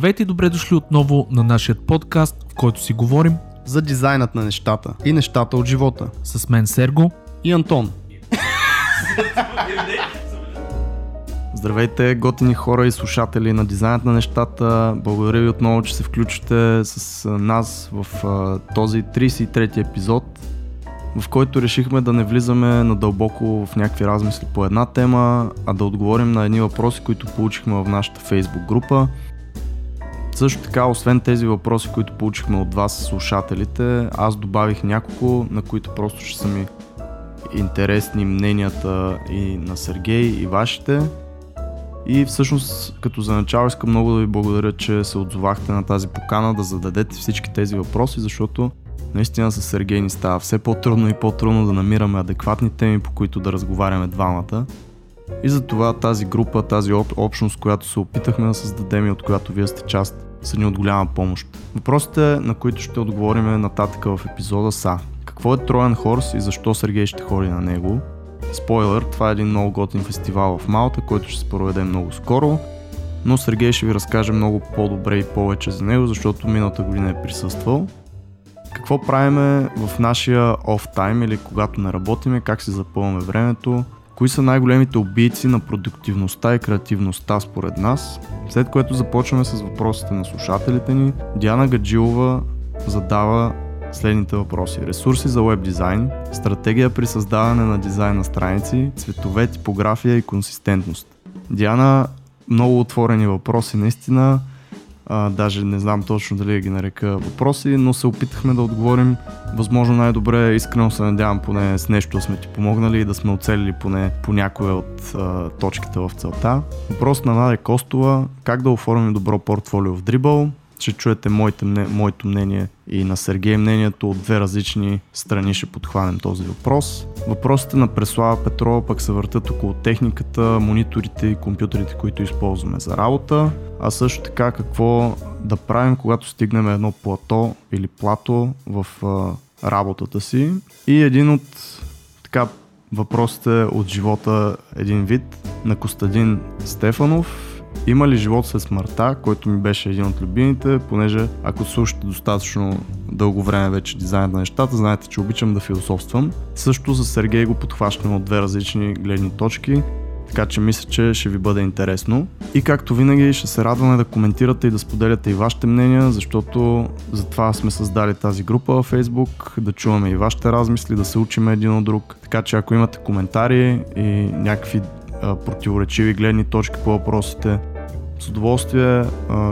Здравейте и добре дошли отново на нашия подкаст, в който си говорим за дизайнът на нещата и нещата от живота. с мен Серго. И Антон. Здравейте, готини хора и слушатели на дизайнът на нещата. Благодаря ви отново, че се включите с нас в този 33-ти епизод, в който решихме да не влизаме надълбоко в някакви размисли по една тема, а да отговорим на едни въпроси, които получихме в нашата фейсбук група. Също така, освен тези въпроси, които получихме от вас, слушателите, аз добавих няколко, на които просто ще са ми интересни мненията и на Сергей и вашите. И всъщност, като за начало искам много да ви благодаря, че се отзовахте на тази покана да зададете всички тези въпроси, защото наистина с Сергей ни става все по-трудно и по-трудно да намираме адекватни теми, по които да разговаряме двамата. И затова тази група, тази об- общност, която се опитахме да създадем и от която вие сте част, са ни от голяма помощ. Въпросите, на които ще отговорим нататък в епизода са Какво е Троян Хорс и защо Сергей ще ходи на него? Спойлер, това е един много готин фестивал в Малта, който ще се проведе много скоро, но Сергей ще ви разкаже много по-добре и повече за него, защото миналата година е присъствал. Какво правиме в нашия off time или когато не работиме, как си запълваме времето, кои са най-големите убийци на продуктивността и креативността според нас, след което започваме с въпросите на слушателите ни. Диана Гаджилова задава следните въпроси. Ресурси за веб дизайн, стратегия при създаване на дизайн на страници, цветове, типография и консистентност. Диана, много отворени въпроси наистина. А, даже не знам точно дали ги нарека въпроси, но се опитахме да отговорим възможно най-добре. Искрено се надявам поне с нещо да сме ти помогнали и да сме оцелили поне по някоя от а, точките в целта. Въпрос на Надя Костова. Как да оформим добро портфолио в Dribble? Ще чуете моите, моето мнение и на Сергей мнението от две различни страни ще подхванем този въпрос. Въпросите на Преслава Петрова пък се въртат около техниката, мониторите и компютрите, които използваме за работа, а също така какво да правим, когато стигнем едно плато или плато в а, работата си. И един от така въпросите от живота един вид на Костадин Стефанов. Има ли живот след смъртта, който ми беше един от любимите, понеже ако слушате достатъчно дълго време вече дизайнът на нещата, знаете, че обичам да философствам. Също за Сергей го подхващаме от две различни гледни точки, така че мисля, че ще ви бъде интересно. И както винаги ще се радваме да коментирате и да споделяте и вашите мнения, защото затова сме създали тази група във Facebook, да чуваме и вашите размисли, да се учим един от друг. Така че ако имате коментари и някакви противоречиви гледни точки по въпросите, с удоволствие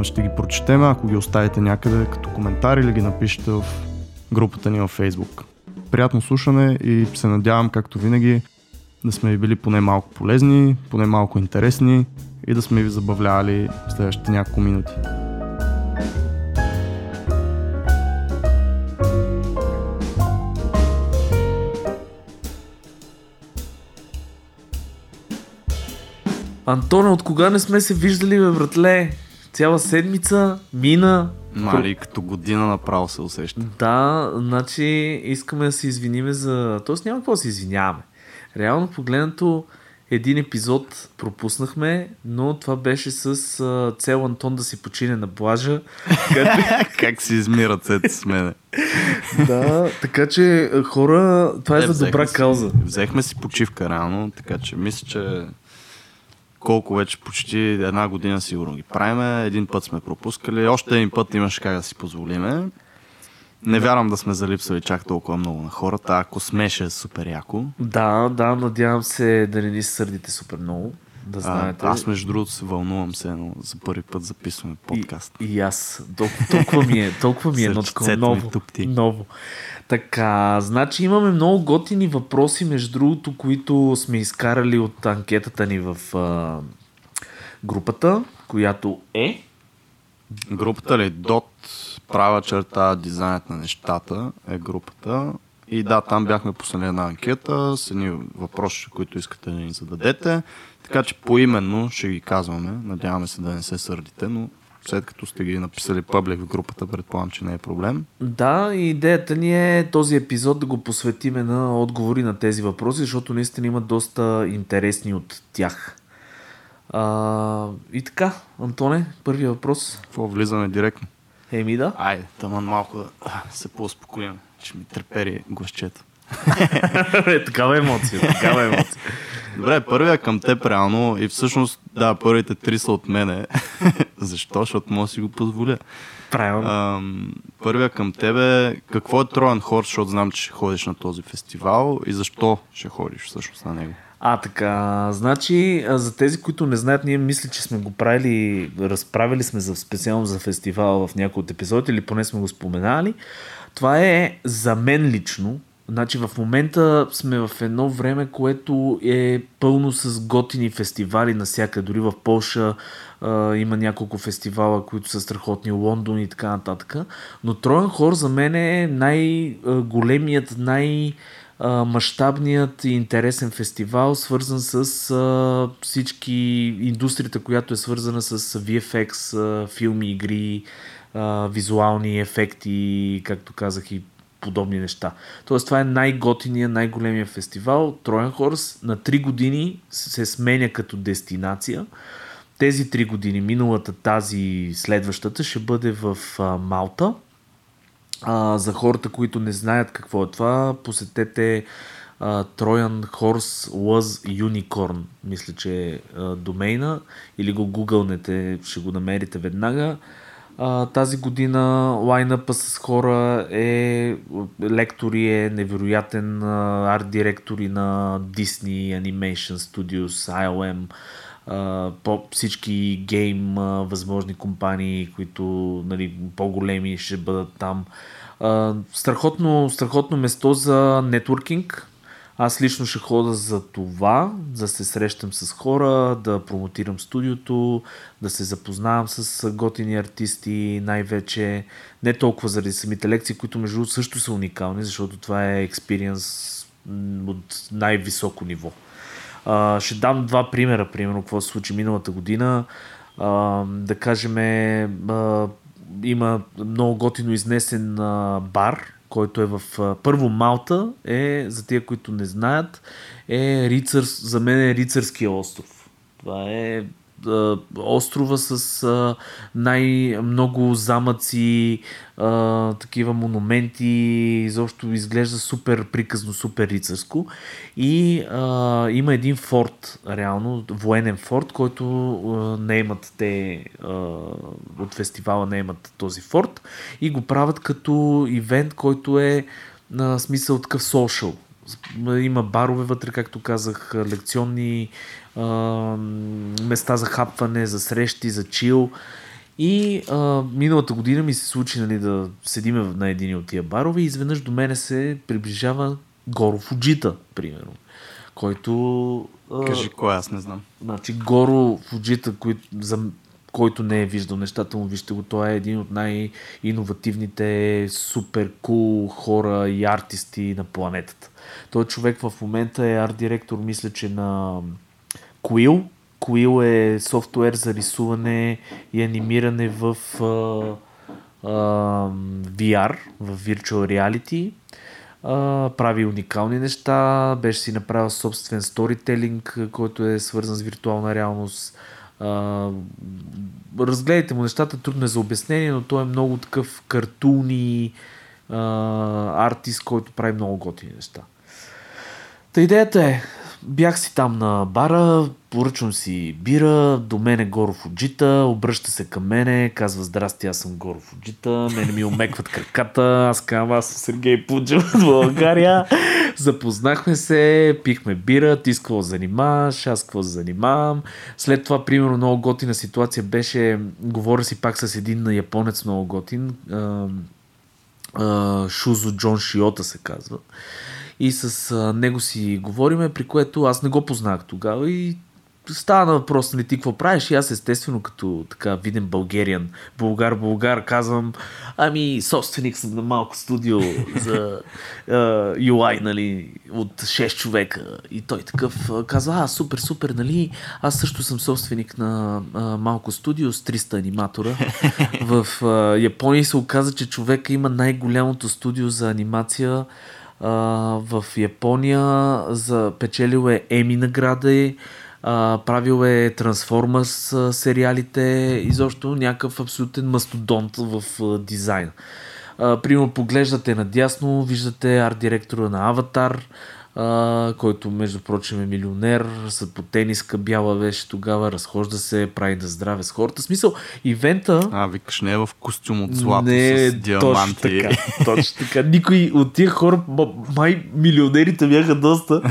ще ги прочетем, ако ги оставите някъде като коментар или ги напишете в групата ни във Facebook. Приятно слушане и се надявам, както винаги, да сме ви били поне малко полезни, поне малко интересни и да сме ви забавлявали в следващите няколко минути. Антоне, от кога не сме се виждали, бе, братле? Цяла седмица мина. Мали, като година направо се усеща. Да, значи искаме да се извиниме за... Тоест няма какво да се извиняваме. Реално погледнато един епизод пропуснахме, но това беше с а, цел Антон да си почине на плажа. Така че- как си изми ръцете с мене. да, така че хора, това е, за добра си- кауза. Взехме си почивка реално, така че мисля, че колко вече почти една година сигурно ги правиме. Един път сме пропускали, още един път имаше как да си позволиме. Не вярвам да сме залипсали чак толкова много на хората. Ако смеше супер яко. Да, да, надявам се да не ни сърдите супер много. Да А, знаете. аз между другото се вълнувам се, но за първи път записваме подкаст. И, и аз. Толкова, толкова ми е, толкова ми е едно такова ново. ново. Така, значи имаме много готини въпроси, между другото, които сме изкарали от анкетата ни в а, групата, която е... Групата ли DOT права черта дизайнът на нещата е групата. И да, там бяхме пуснали една анкета с едни въпроси, които искате да ни зададете. Така че поименно ще ги казваме. Надяваме се да не се сърдите, но след като сте ги написали пъблик в групата, предполагам, че не е проблем. Да, и идеята ни е този епизод да го посветиме на отговори на тези въпроси, защото наистина има доста интересни от тях. А, и така, Антоне, първият въпрос. Какво влизаме директно? Еми да. Айде, тъмън малко да се по-успокоим. Ще ми трепери гласчето. Е, такава емоция, такава емоция. Добре, първия към теб реално и всъщност, да, първите три са от мене. Защо? Защото мога да си го позволя. Правилно. Първия към тебе, какво е Троян Хорс, защото знам, че ще ходиш на този фестивал и защо ще ходиш всъщност на него? А, така, значи, за тези, които не знаят, ние мисля, че сме го правили, разправили сме за, специално за фестивала в някои от епизоди, или поне сме го споменали. Това е за мен лично, Значи в момента сме в едно време, което е пълно с готини фестивали навсякъде. Дори в Польша а, има няколко фестивала, които са страхотни, Лондон и така нататък. Но Троен Хор за мен е най-големият, най- мащабният и интересен фестивал, свързан с а, всички индустрията, която е свързана с VFX, а, филми, игри, визуални ефекти, както казах и подобни неща. Тоест това е най-готиния, най-големия фестивал. Троен Хорс на 3 години се сменя като дестинация. Тези 3 години, миналата, тази, следващата, ще бъде в а, Малта. А, за хората, които не знаят какво е това, посетете Троян Хорс Was Unicorn, мисля, че е домейна, или го гугълнете, ще го намерите веднага. Тази година лайнъпа с хора е лектори, е невероятен арт директори на Disney Animation Studios, ILM, по всички гейм възможни компании, които нали, по-големи ще бъдат там. Страхотно, страхотно место за нетворкинг, аз лично ще хода за това, да се срещам с хора, да промотирам студиото, да се запознавам с готини артисти, най-вече не толкова заради самите лекции, които между другото също са уникални, защото това е експириенс от най-високо ниво. А, ще дам два примера, примерно, какво се случи миналата година. А, да кажем, а, има много готино изнесен а, бар, който е в първо Малта, е, за тия, които не знаят, е рицар, за мен е рицарския остров. Това е острова с най-много замъци, а, такива монументи, изобщо изглежда супер приказно, супер рицарско. И а, има един форт, реално, военен форт, който а, не имат те а, от фестивала не имат този форт и го правят като ивент, който е на смисъл такъв social. Има барове вътре, както казах, лекционни а, места за хапване, за срещи, за чил. И а, миналата година ми се случи нали, да седиме на един от тия барове и изведнъж до мене се приближава Горо Фуджита, примерно. Който... А, Кажи кой, аз не знам. Значи Горо Фуджита, кой, за, който не е виждал нещата му, вижте го, той е един от най-инновативните супер кул хора и артисти на планетата. Той човек в момента е арт-директор, мисля, че на Quill. Quill е софтуер за рисуване и анимиране в а, а, VR, в Virtual Reality. А, прави уникални неща, беше си направил собствен сторителинг, който е свързан с виртуална реалност. А, разгледайте му нещата, трудно е за обяснение, но той е много такъв картуни артист, който прави много готини неща. Та идеята е, бях си там на бара, поръчвам си бира, до мене Горо Фуджита, обръща се към мене, казва здрасти, аз съм Горо Фуджита, мене ми омекват краката, аз казвам, аз съм Сергей Пуджев от България. Запознахме се, пихме бира, ти с какво занимаваш, аз какво занимавам. След това, примерно, много готина ситуация беше, говоря си пак с един японец много готин, Шузо Джон Шиота се казва и с а, него си говориме, при което аз не го познах тогава и става на въпрос, нали, ти какво правиш? И аз естествено като така виден българиан, българ-българ, казвам, ами собственик съм на малко студио за uh, UI, нали, от 6 човека. И той такъв казва, а, супер, супер, нали, аз също съм собственик на uh, малко студио с 300 аниматора. В uh, Япония се оказа, че човека има най-голямото студио за анимация в Япония за печелил е Еми награда А, правил е Трансформърс сериалите, изобщо някакъв абсолютен мастодонт в дизайн. Примерно поглеждате надясно, виждате арт-директора на Аватар, а, който между прочим е милионер, с по тениска бяла беше тогава, разхожда се, прави да здраве с хората. Смисъл, ивента... А, викаш, не е в костюм от злато не, с диаманти. Точно така, точно така. Никой от тия хора, май милионерите бяха доста,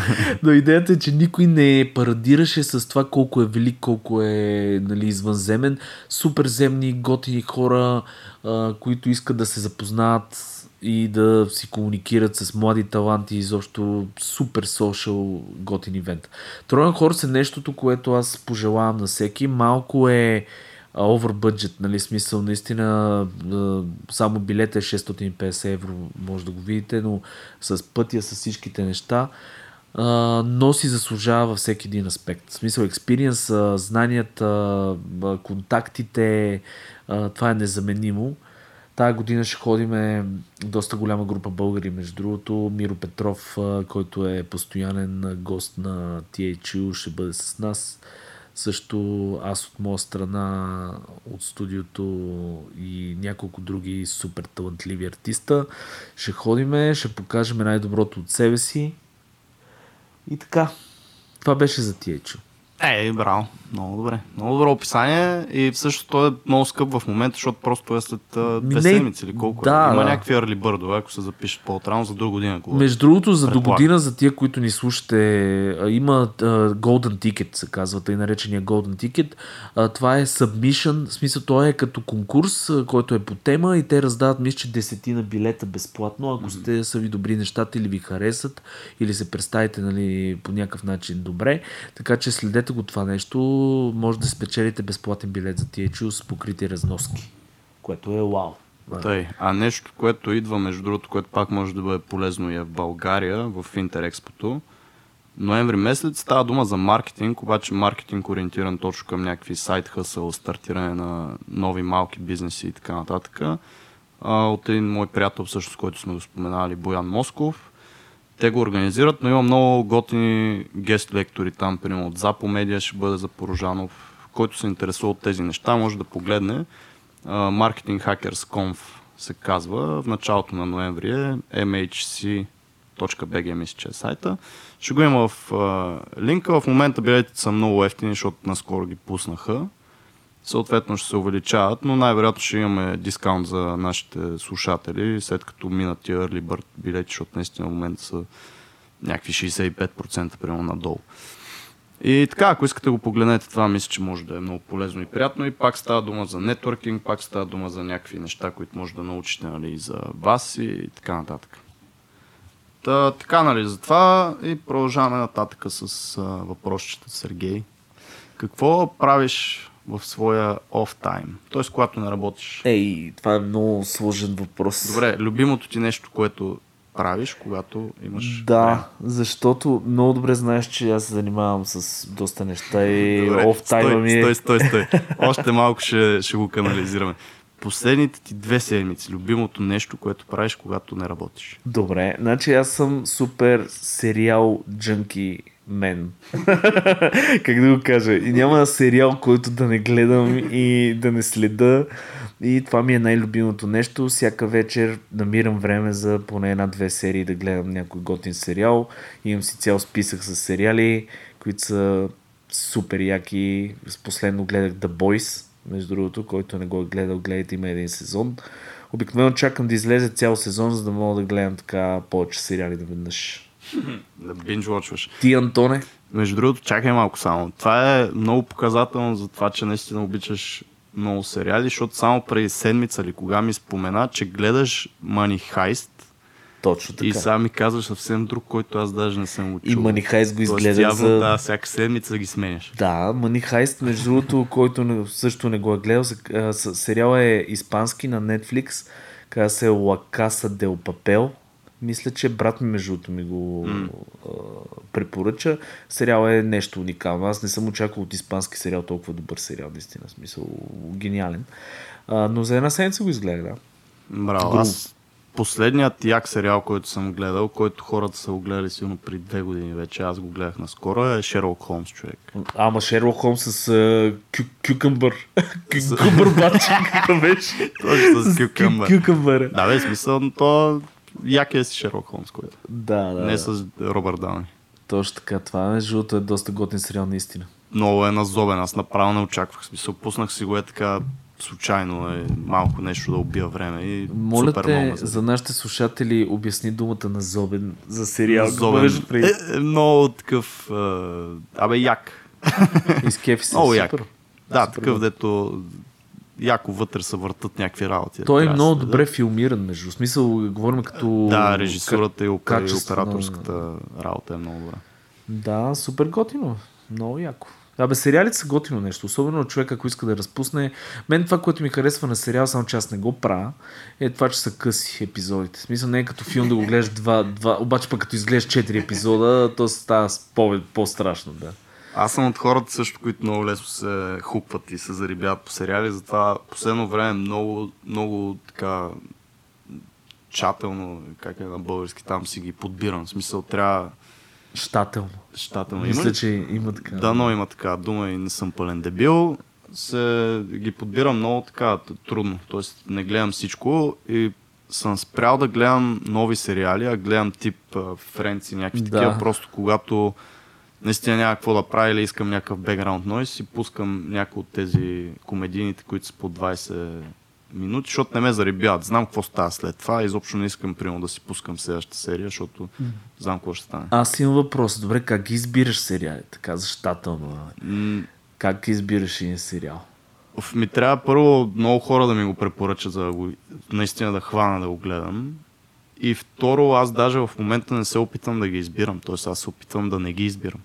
но идеята е, че никой не парадираше с това колко е велик, колко е нали, извънземен. Суперземни, готини хора, а, които искат да се запознаят и да си комуникират с млади таланти, изобщо супер социал готин ивент. Троен Хорс е нещото, което аз пожелавам на всеки. Малко е овър бъджет, нали, смисъл, наистина само билет е 650 евро, може да го видите, но с пътя, с всичките неща, но си заслужава във всеки един аспект. В смисъл, експириенс, знанията, контактите, това е незаменимо. Тая година ще ходиме доста голяма група българи, между другото. Миро Петров, който е постоянен гост на THU, ще бъде с нас. Също аз от моя страна, от студиото и няколко други супер талантливи артиста. Ще ходиме, ще покажем най-доброто от себе си. И така. Това беше за THU. Е, браво. Много добре. Много добро описание и всъщност той е много скъп в момента, защото просто е след две седмици или колко да, е. Има да. някакви арли бърдове, ако се запишат по-отрано за друга година. Между другото, за до година, за тия, които ни слушате, има uh, Golden Ticket, се казва, тъй наречения Golden Ticket. Uh, това е submission, в смисъл той е като конкурс, който е по тема и те раздават, мисля, че десетина билета безплатно, ако mm-hmm. сте са ви добри нещата или ви харесат, или се представите нали, по някакъв начин добре. Така че следете го това нещо, може да спечелите безплатен билет за тия с покрити разноски, което е вау. Тъй. А нещо, което идва, между другото, което пак може да бъде полезно и е в България, в Интерекспото, ноември месец става дума за маркетинг, обаче маркетинг ориентиран точно към някакви сайт хъсъл, стартиране на нови малки бизнеси и така нататък. А, от един мой приятел, всъщност, който сме го споменали, Боян Москов. Те го организират, но има много готини гест лектори там, примерно от Запо Медиа ще бъде за Порожанов, който се интересува от тези неща, може да погледне. Marketing Hackers Conf се казва. В началото на ноември е mhc.bg мисля, че е сайта. Ще го има в линка. В момента билетите са много ефтини, защото наскоро ги пуснаха. Съответно ще се увеличават, но най-вероятно ще имаме дискаунт за нашите слушатели, след като минат тия early bird билети, защото наистина в момента са някакви 65% примерно надолу. И така, ако искате го погледнете, това мисля, че може да е много полезно и приятно. И пак става дума за нетворкинг, пак става дума за някакви неща, които може да научите нали, за вас и така нататък. Та, така, нали, за това и продължаваме нататък с а, въпросчета Сергей. Какво правиш в своя оф тайм? Т.е. когато не работиш? Ей, това е много сложен въпрос. Добре, любимото ти нещо, което правиш, когато имаш. Да, време. защото много добре знаеш, че аз се занимавам с доста неща и оф тайма ми е. Стой, стой, стой. Още малко ще, ще го канализираме. Последните ти две седмици, любимото нещо, което правиш, когато не работиш. Добре, значи аз съм супер сериал джънки мен. как да го кажа? И няма сериал, който да не гледам и да не следа. И това ми е най-любимото нещо. Всяка вечер намирам време за поне една-две серии да гледам някой готин сериал. Имам си цял списък с сериали, които са супер яки. Последно гледах The Boys, между другото, който не го е гледал, гледайте, има един сезон. Обикновено чакам да излезе цял сезон, за да мога да гледам така повече сериали наведнъж. Да binge Ти, Антоне? Между другото, чакай малко само. Това е много показателно за това, че наистина обичаш много сериали, защото само преди седмица или кога ми спомена, че гледаш Money Heist. Точно така. И сега ми казваш съвсем друг, който аз даже не съм учил. И Money Heist го изгледах за... Да, всяка седмица ги сменяш. Да, Money Heist, между другото, който също не го е гледал, сериал е испански на Netflix, казва се La Casa del Papel мисля, че брат ми, между ми го mm. а, препоръча. Сериал е нещо уникално. Аз не съм очаквал от испански сериал толкова добър сериал, наистина. Смисъл, гениален. А, но за една седмица го изгледах, да. Браво. Аз последният як сериал, който съм гледал, който хората са го гледали силно при две години вече, аз го гледах наскоро, е Шерлок Холмс, човек. Ама Шерлок Холмс с uh, кю, кюкъмбър. Кюкъмбър бачи, беше? Точно с кюкъмбър. Кюкъмбър. Да, бе, смисъл, то якия си Шерлок Холмс, който. Да, да. Не да. с Робърт Дауни. Точно така. Това между другото е доста готин сериал, наистина. Много е назобен, аз направо не очаквах. Смисъл, пуснах си го е така случайно, е малко нещо да убия време и Моля супер те, ме за нашите слушатели, обясни думата на Зобен за сериал. имаш предвид? Е, е, много такъв, е, абе, як. Изкефи се. Много як. Да, Супер такъв, дето яко вътре се въртат някакви работи. Той е да много се добре филмиран, между. Смисъл, говорим като... Да, режисурата и, опера, и качество на- операторската работа е много добра. Да, супер готино. Много яко. Абе, сериалите са готино нещо. Особено човек, ако иска да разпусне. Мен това, което ми харесва на сериал, само че аз не го правя, е това, че са къси епизодите. В смисъл не е като филм да го гледаш два, два обаче пък като изгледаш четири епизода, то става по-страшно, да. Аз съм от хората също, които много лесно се хукват и се зарибяват по сериали, затова последно време много, много така чателно, как е на български, там си ги подбирам. В смисъл трябва Щателно. щателно. Има Мисля, ли? че има така. Да, но има така дума и не съм пълен дебил. Се ги подбирам много така трудно. Тоест не гледам всичко и съм спрял да гледам нови сериали, а гледам тип френци, някакви Да. такива, просто когато наистина няма какво да правя или искам някакъв бекграунд нойз и пускам някои от тези комедийните, които са по 20 минути, защото не ме заребяват. Знам какво става след това. Изобщо не искам, примерно, да си пускам следващата серия, защото знам какво ще стане. Аз имам въпрос. Добре, как ги избираш сериалите? Каза щателно. М, Как избираш един сериал? Ми трябва първо много хора да ми го препоръчат, за да го, наистина да хвана да го гледам. И второ, аз даже в момента не се опитвам да ги избирам. Тоест аз се опитвам да не ги избирам.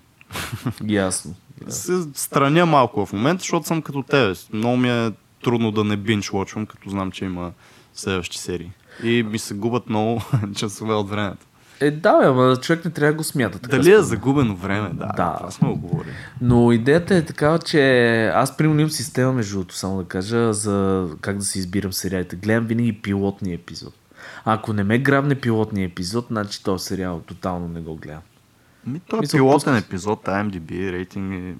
Ясно. Се страня малко в момента, защото съм като тебе. Много ми е трудно да не бинч лочвам, като знам, че има следващи серии. И ми се губят много часове от времето. Е, да, бе, ама човек не трябва да го смята. Така Дали според е загубено време? Да, Да. това сме го говорили. Но идеята е такава, че аз примерно имам система, между другото, само да кажа, за как да си избирам сериалите. Гледам винаги пилотния епизод. Ако не ме грабне пилотния епизод, значи този сериал тотално не го гледам. Ми, това е Мисъл, пилотен епизод, IMDb, рейтинг и...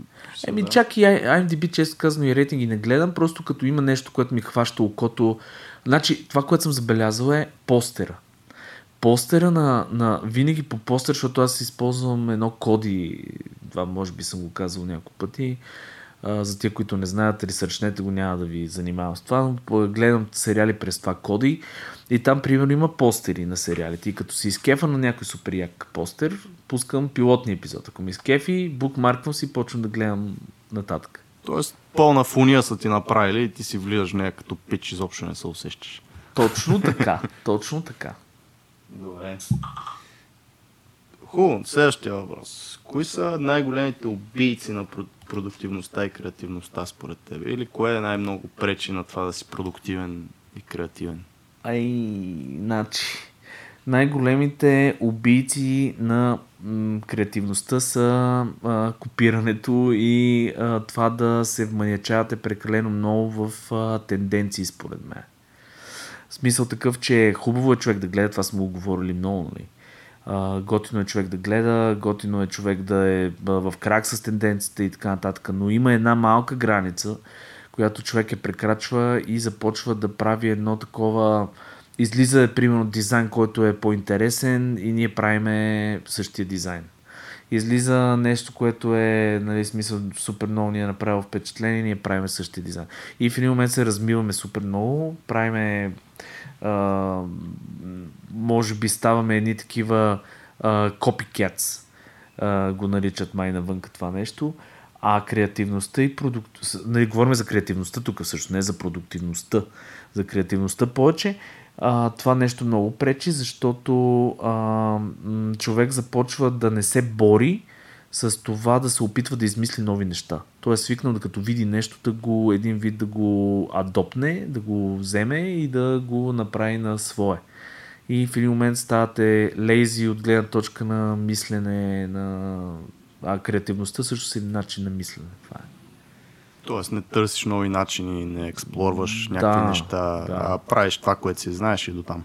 Еми, да. чак и IMDb, често казано и рейтинги не гледам, просто като има нещо, което ми хваща окото. Значи, това, което съм забелязал е постера. Постера на, на винаги по постер, защото аз използвам едно коди, това може би съм го казал няколко пъти, а, за тия, които не знаят, ресърчнете го, няма да ви занимавам с това, но гледам сериали през това коди и там, примерно, има постери на сериалите. И като си изкефа на някой супер як постер, пускам пилотния епизод. Ако ми изкефи, букмарквам си и почвам да гледам нататък. Тоест, пълна фуния са ти направили и ти си влизаш в нея като пич, изобщо не се усещаш. Точно така, точно така. Добре. Хубаво, следващия въпрос. Кои са най-големите убийци на про- продуктивността и креативността според теб? Или кое е най-много пречи на това да си продуктивен и креативен? Ай, значи, най-големите убийци на м, креативността са а, копирането и а, това да се вманячавате прекалено много в а, тенденции, според мен. Смисъл такъв, че хубаво е човек да гледа, това сме го говорили много, нали? А, готино е човек да гледа, готино е човек да е а, в крак с тенденциите и така нататък, но има една малка граница, която човек е прекрачва и започва да прави едно такова излиза примерно дизайн, който е по-интересен и ние правиме същия дизайн. Излиза нещо, което е, нали, смисъл, супер много ни е направило впечатление, ние правиме същия дизайн. И в един момент се размиваме супер много, правиме а, може би ставаме едни такива а, го наричат май навънка това нещо. А креативността и продукт... Нали, говорим за креативността тук също, не за продуктивността. За креативността повече. А, това нещо много пречи, защото а, човек започва да не се бори с това да се опитва да измисли нови неща. Той е свикнал да като види нещо, да го един вид да го адопне, да го вземе и да го направи на свое. И в един момент ставате лейзи от гледна точка на мислене, на... а креативността също си начин на мислене. Това е. Тоест не търсиш нови начини, не експлорваш Да, някакви неща, да. а правиш това, което си знаеш и до там.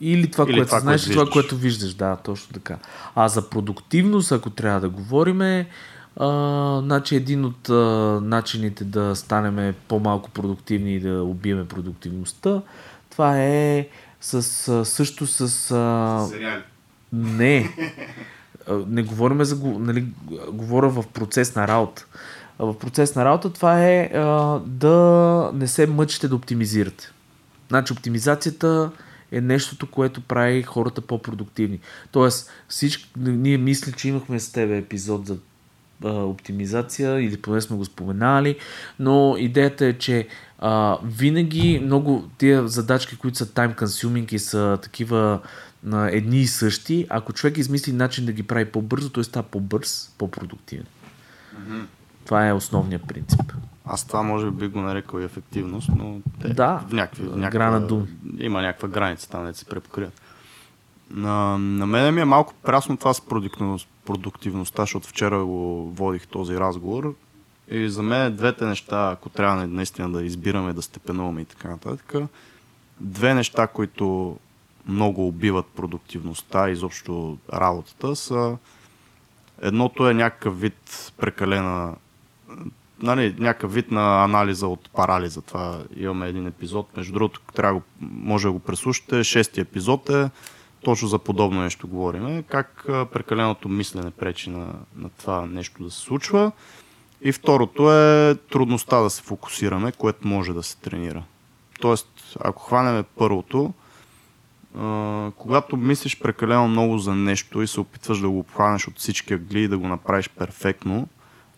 Или това, Или което това, знаеш, което и това, което виждаш. Да, точно така. А за продуктивност, ако трябва да говорим, а, значи един от а, начините да станем по-малко продуктивни и да убиеме продуктивността, това е с, а, също с... А, Сериали. не. Не говорим за... Нали, говоря в процес на работа. В процес на работа това е а, да не се мъчите да оптимизирате. Значи оптимизацията е нещото, което прави хората по-продуктивни. Тоест, всички, ние мисля, че имахме с тебе епизод за а, оптимизация или поне сме го споменали, но идеята е, че а, винаги много тия задачки, които са time consuming и са такива на едни и същи, ако човек измисли начин да ги прави по-бързо, той става по-бърз, по-продуктивен. Това е основният принцип. Аз това може би го нарекал и ефективност, но те Да, в някакви, в някаква, грана думи. има някаква граница там, да се препокрият. На, на мен ми е малко прясно това с продуктивност, продуктивността, защото вчера го водих този разговор. И за мен двете неща, ако трябва наистина да избираме, да степенуваме и така нататък, две неща, които много убиват продуктивността и изобщо работата са едното е някакъв вид прекалена нали, някакъв вид на анализа от парализа. Това имаме един епизод. Между другото, трябва може да го преслушате. Шести епизод е точно за подобно нещо говорим. Как прекаленото мислене пречи на, на това нещо да се случва. И второто е трудността да се фокусираме, което може да се тренира. Тоест, ако хванеме първото, когато мислиш прекалено много за нещо и се опитваш да го обхванеш от всички ъгли и да го направиш перфектно,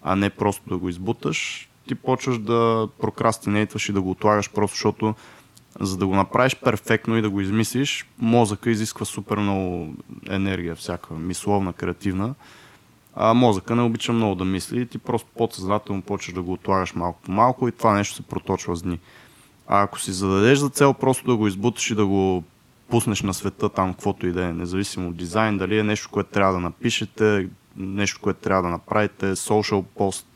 а не просто да го избуташ, ти почваш да прокрастинейтваш и да го отлагаш просто, защото за да го направиш перфектно и да го измислиш, мозъка изисква супер много енергия, всяка мисловна, креативна. А мозъка не обича много да мисли и ти просто подсъзнателно почваш да го отлагаш малко по малко и това нещо се проточва с дни. А ако си зададеш за цел просто да го избуташ и да го пуснеш на света там, каквото и да е, независимо от дизайн, дали е нещо, което трябва да напишете, нещо, което трябва да направите, social пост,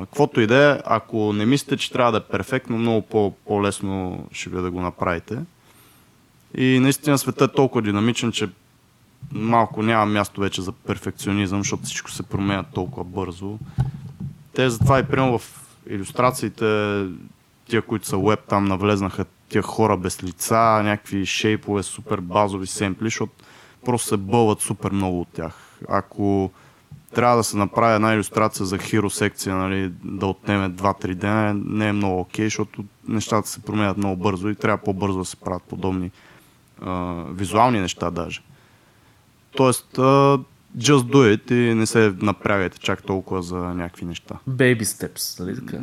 каквото и да е, ако не мислите, че трябва да е перфектно, много по- по-лесно ще ви е да го направите. И наистина светът е толкова динамичен, че малко няма място вече за перфекционизъм, защото всичко се променя толкова бързо. Те затова и приема в иллюстрациите, тия, които са веб, там навлезнаха тия хора без лица, някакви шейпове, супер базови семпли, защото просто се бълват супер много от тях. Ако трябва да се направи една иллюстрация за хиро секция, нали, да отнеме 2-3 дена, не е много окей, защото нещата се променят много бързо и трябва по-бързо да се правят подобни а, визуални неща даже. Тоест, а, just do it и не се напрягайте чак толкова за някакви неща. Baby steps, нали така?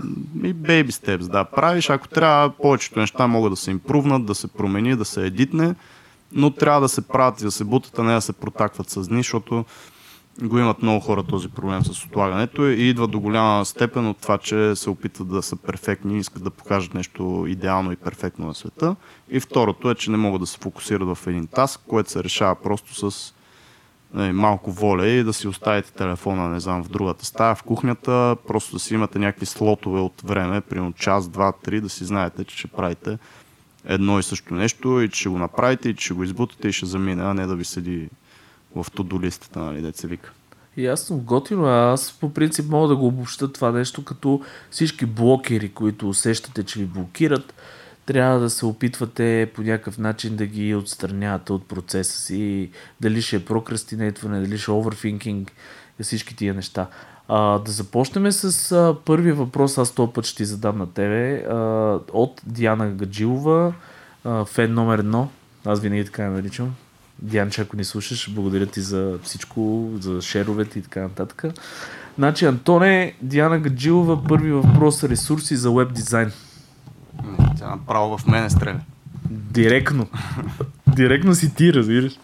И baby steps, да, правиш. Ако трябва, повечето неща могат да се импрувнат, да се промени, да се едитне, но трябва да се правят и да се бутат, а не да се протакват с дни, защото го имат много хора този проблем с отлагането и идва до голяма степен от това, че се опитват да са перфектни и искат да покажат нещо идеално и перфектно на света. И второто е, че не могат да се фокусират в един таск, което се решава просто с нали, малко воля и да си оставите телефона, не знам, в другата стая, в кухнята, просто да си имате някакви слотове от време, примерно час, два, три, да си знаете, че ще правите едно и също нещо и че ще го направите и че ще го избутате и ще замине, а не да ви седи в туду листата, нали, деца вика. Ясно, готино. Аз по принцип мога да го обобща това нещо като всички блокери, които усещате, че ви блокират, трябва да се опитвате по някакъв начин да ги отстранявате от процеса си. Дали ще е прокрастинейтване, дали ще е оверфинкинг всички тия неща. А, да започнем с а, първия въпрос, аз този път ще ти задам на тебе, а, от Диана Гаджилова, а, фен номер едно, аз винаги така я наричам. Дианче, ако ни слушаш, благодаря ти за всичко, за шеровете и така нататък. Значи, Антоне, Диана Гаджилова, първи въпрос ресурси за веб дизайн. Тя направо в мене стреля. Директно. Директно си ти, разбираш.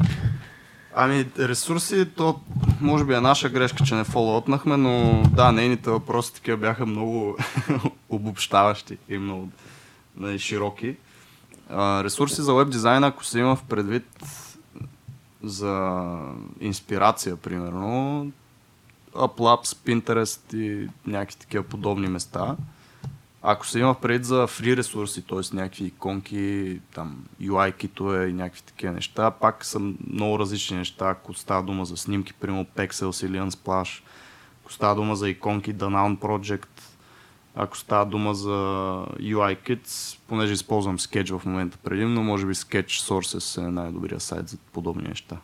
Ами, ресурси, то може би е наша грешка, че не фоллоупнахме, но да, нейните въпроси такива бяха много обобщаващи и много нали, широки. А, ресурси за веб дизайна, ако се има в предвид за инспирация, примерно, Uplabs, Pinterest и някакви такива подобни места. Ако се има пред за фри ресурси, т.е. някакви иконки, там UI китове и някакви такива неща, пак са много различни неща. Ако става дума за снимки, примерно Pexels или Unsplash, ако става дума за иконки, Danown Project, ако става дума за UI Kits, понеже използвам Sketch в момента предимно, може би Sketch Sources е най-добрия сайт за подобни неща.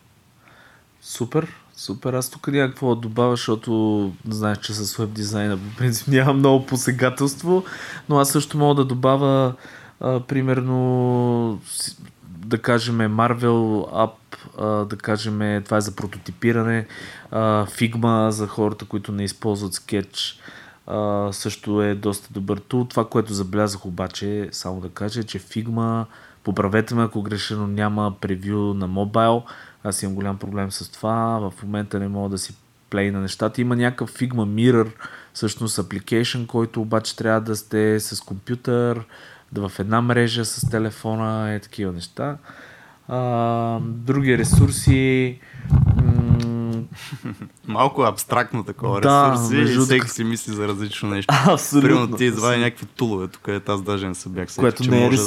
Супер, супер. Аз тук няма какво да добавя, защото знаеш, че с веб дизайна по принцип няма много посегателство, но аз също мога да добавя а, примерно да кажем Marvel App, да кажем това е за прототипиране, а, Figma за хората, които не използват Sketch, а, също е доста добър тул. Това, което забелязах обаче, само да кажа, е, че Figma, поправете ме ако греша, но няма превю на мобайл. Аз имам голям проблем с това. В момента не мога да си плей на нещата. Има някакъв Figma Mirror, всъщност application, който обаче трябва да сте с компютър, да в една мрежа с телефона, е такива неща. А, други ресурси. М- Малко абстрактно такова Да, ресурси между и всеки си мисли за различно нещо. Абсолютно. Примерно ти извади някакви тулове, тук е аз даже не се бях сетил, което не е може да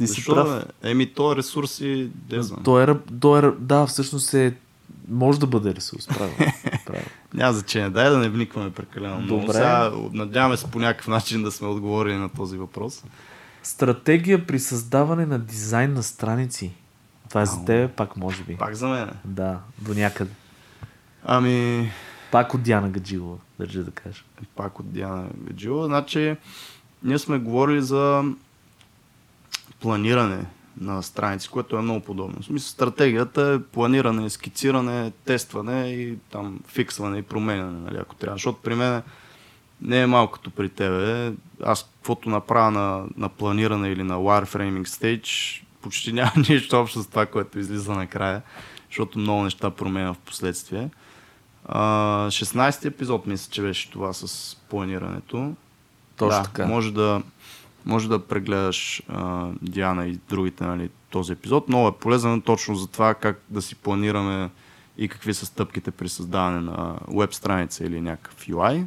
ресурс. Ти си Защо прав. бе? Еми, то е ресурси, де знам. Е, е, да, всъщност е, може да бъде ресурс, правилно. правилно. Няма значение. Дай да не вникваме прекалено много. Добре. Сега надяваме се по някакъв начин да сме отговорили на този въпрос. Стратегия при създаване на дизайн на страници. Това е за Ау. тебе, пак може би. Пак за мен. Да, до някъде. Ами, Пак от Диана Гаджилова, държа да кажа. пак от Диана Гаджила. Значи, ние сме говорили за планиране на страници, което е много подобно. В смисъл, стратегията е планиране, скициране, тестване и там фиксване и променяне, нали, ако трябва. Защото при мен не е малко като при тебе. Аз каквото направя на, на планиране или на wireframing stage, почти няма нищо общо с това, което излиза накрая, защото много неща променя в последствие. А, 16 епизод мисля, че беше това с планирането. Точно да, така. Може да, може да прегледаш а, Диана и другите, нали, този епизод. Много е полезен точно за това как да си планираме и какви са стъпките при създаване на веб страница или някакъв UI.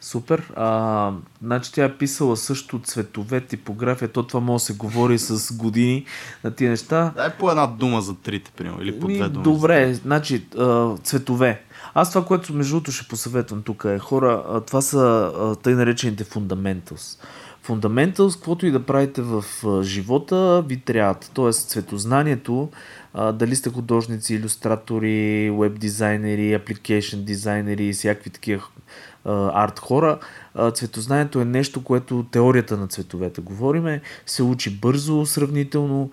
Супер. А, значи тя е писала също цветове, типография. То това може да се говори с години на тия неща. Дай по една дума за трите, примерно, или по Ми, две думи. Добре, значи а, цветове. Аз това, което между другото ще посъветвам тук е хора, това са тъй наречените fundamentals. Fundamentals, каквото и да правите в живота, ви трябват. Тоест цветознанието, дали сте художници, иллюстратори, веб дизайнери, application дизайнери, всякакви такива арт хора, цветознанието е нещо, което теорията на цветовете говориме, се учи бързо, сравнително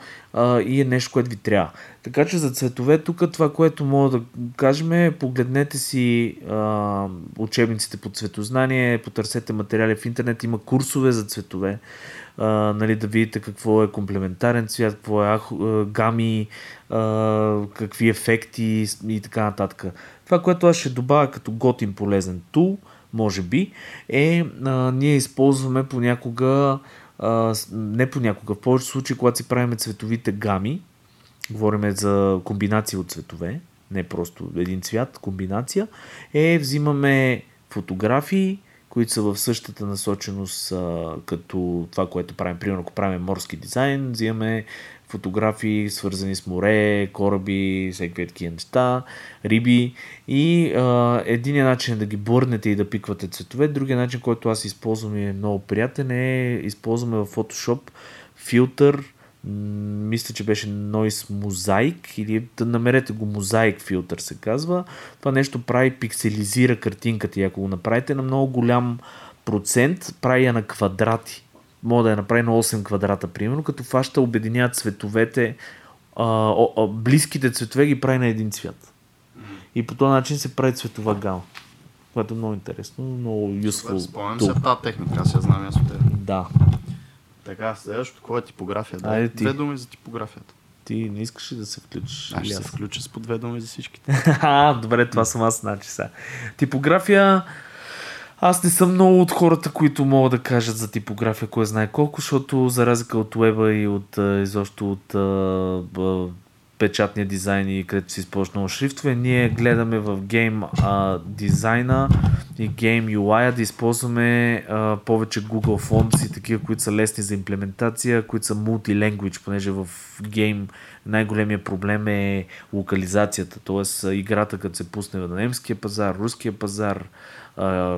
и е нещо, което ви трябва. Така че за цветове тук това, което мога да кажем е погледнете си а, учебниците по цветознание, потърсете материали в интернет, има курсове за цветове, а, нали, да видите какво е комплементарен цвят, какво е ах, гами, а, какви ефекти и така нататък. Това, което аз ще добавя като готин полезен тул, може би, е а, ние използваме понякога, а, не понякога, в повечето случаи, когато си правим цветовите гами, говорим за комбинация от цветове, не просто един цвят, комбинация, е взимаме фотографии, които са в същата насоченост а, като това, което правим. Примерно, ако правим морски дизайн, взимаме фотографии, свързани с море, кораби, всякакви такива неща, риби. И а, единият начин е да ги бърнете и да пиквате цветове, другия начин, който аз използвам и е много приятен, е използваме в Photoshop филтър, мисля, че беше Noise Mosaic или да намерете го Mosaic филтър се казва. Това нещо прави, пикселизира картинката и ако го направите на много голям процент, прави я на квадрати. Мога да я направи на 8 квадрата, примерно, като фаща обединява цветовете, а, о, а, близките цветове ги прави на един цвят. И по този начин се прави цветова гама. Което е много интересно, много useful. Спомням се тази техника, аз я знам аз от теб. Да. Така, следващото, какво е типография? Да, Айде ти. две думи за типографията. Ти не искаш ли да се включиш? Аз ще се включа с по две думи за всичките. Ха, добре, това съм аз, значи сега. Типография, аз не съм много от хората, които могат да кажат за типография, кой знае колко, защото за разлика от уеба и от изобщо от а, печатния дизайн и където се използват много шрифтове. Ние гледаме в гейм а, дизайна и гейм UI да използваме а, повече Google Fonts и такива, които са лесни за имплементация, които са multi-language, понеже в гейм най-големия проблем е локализацията, т.е. играта като се пусне на немския пазар, руския пазар,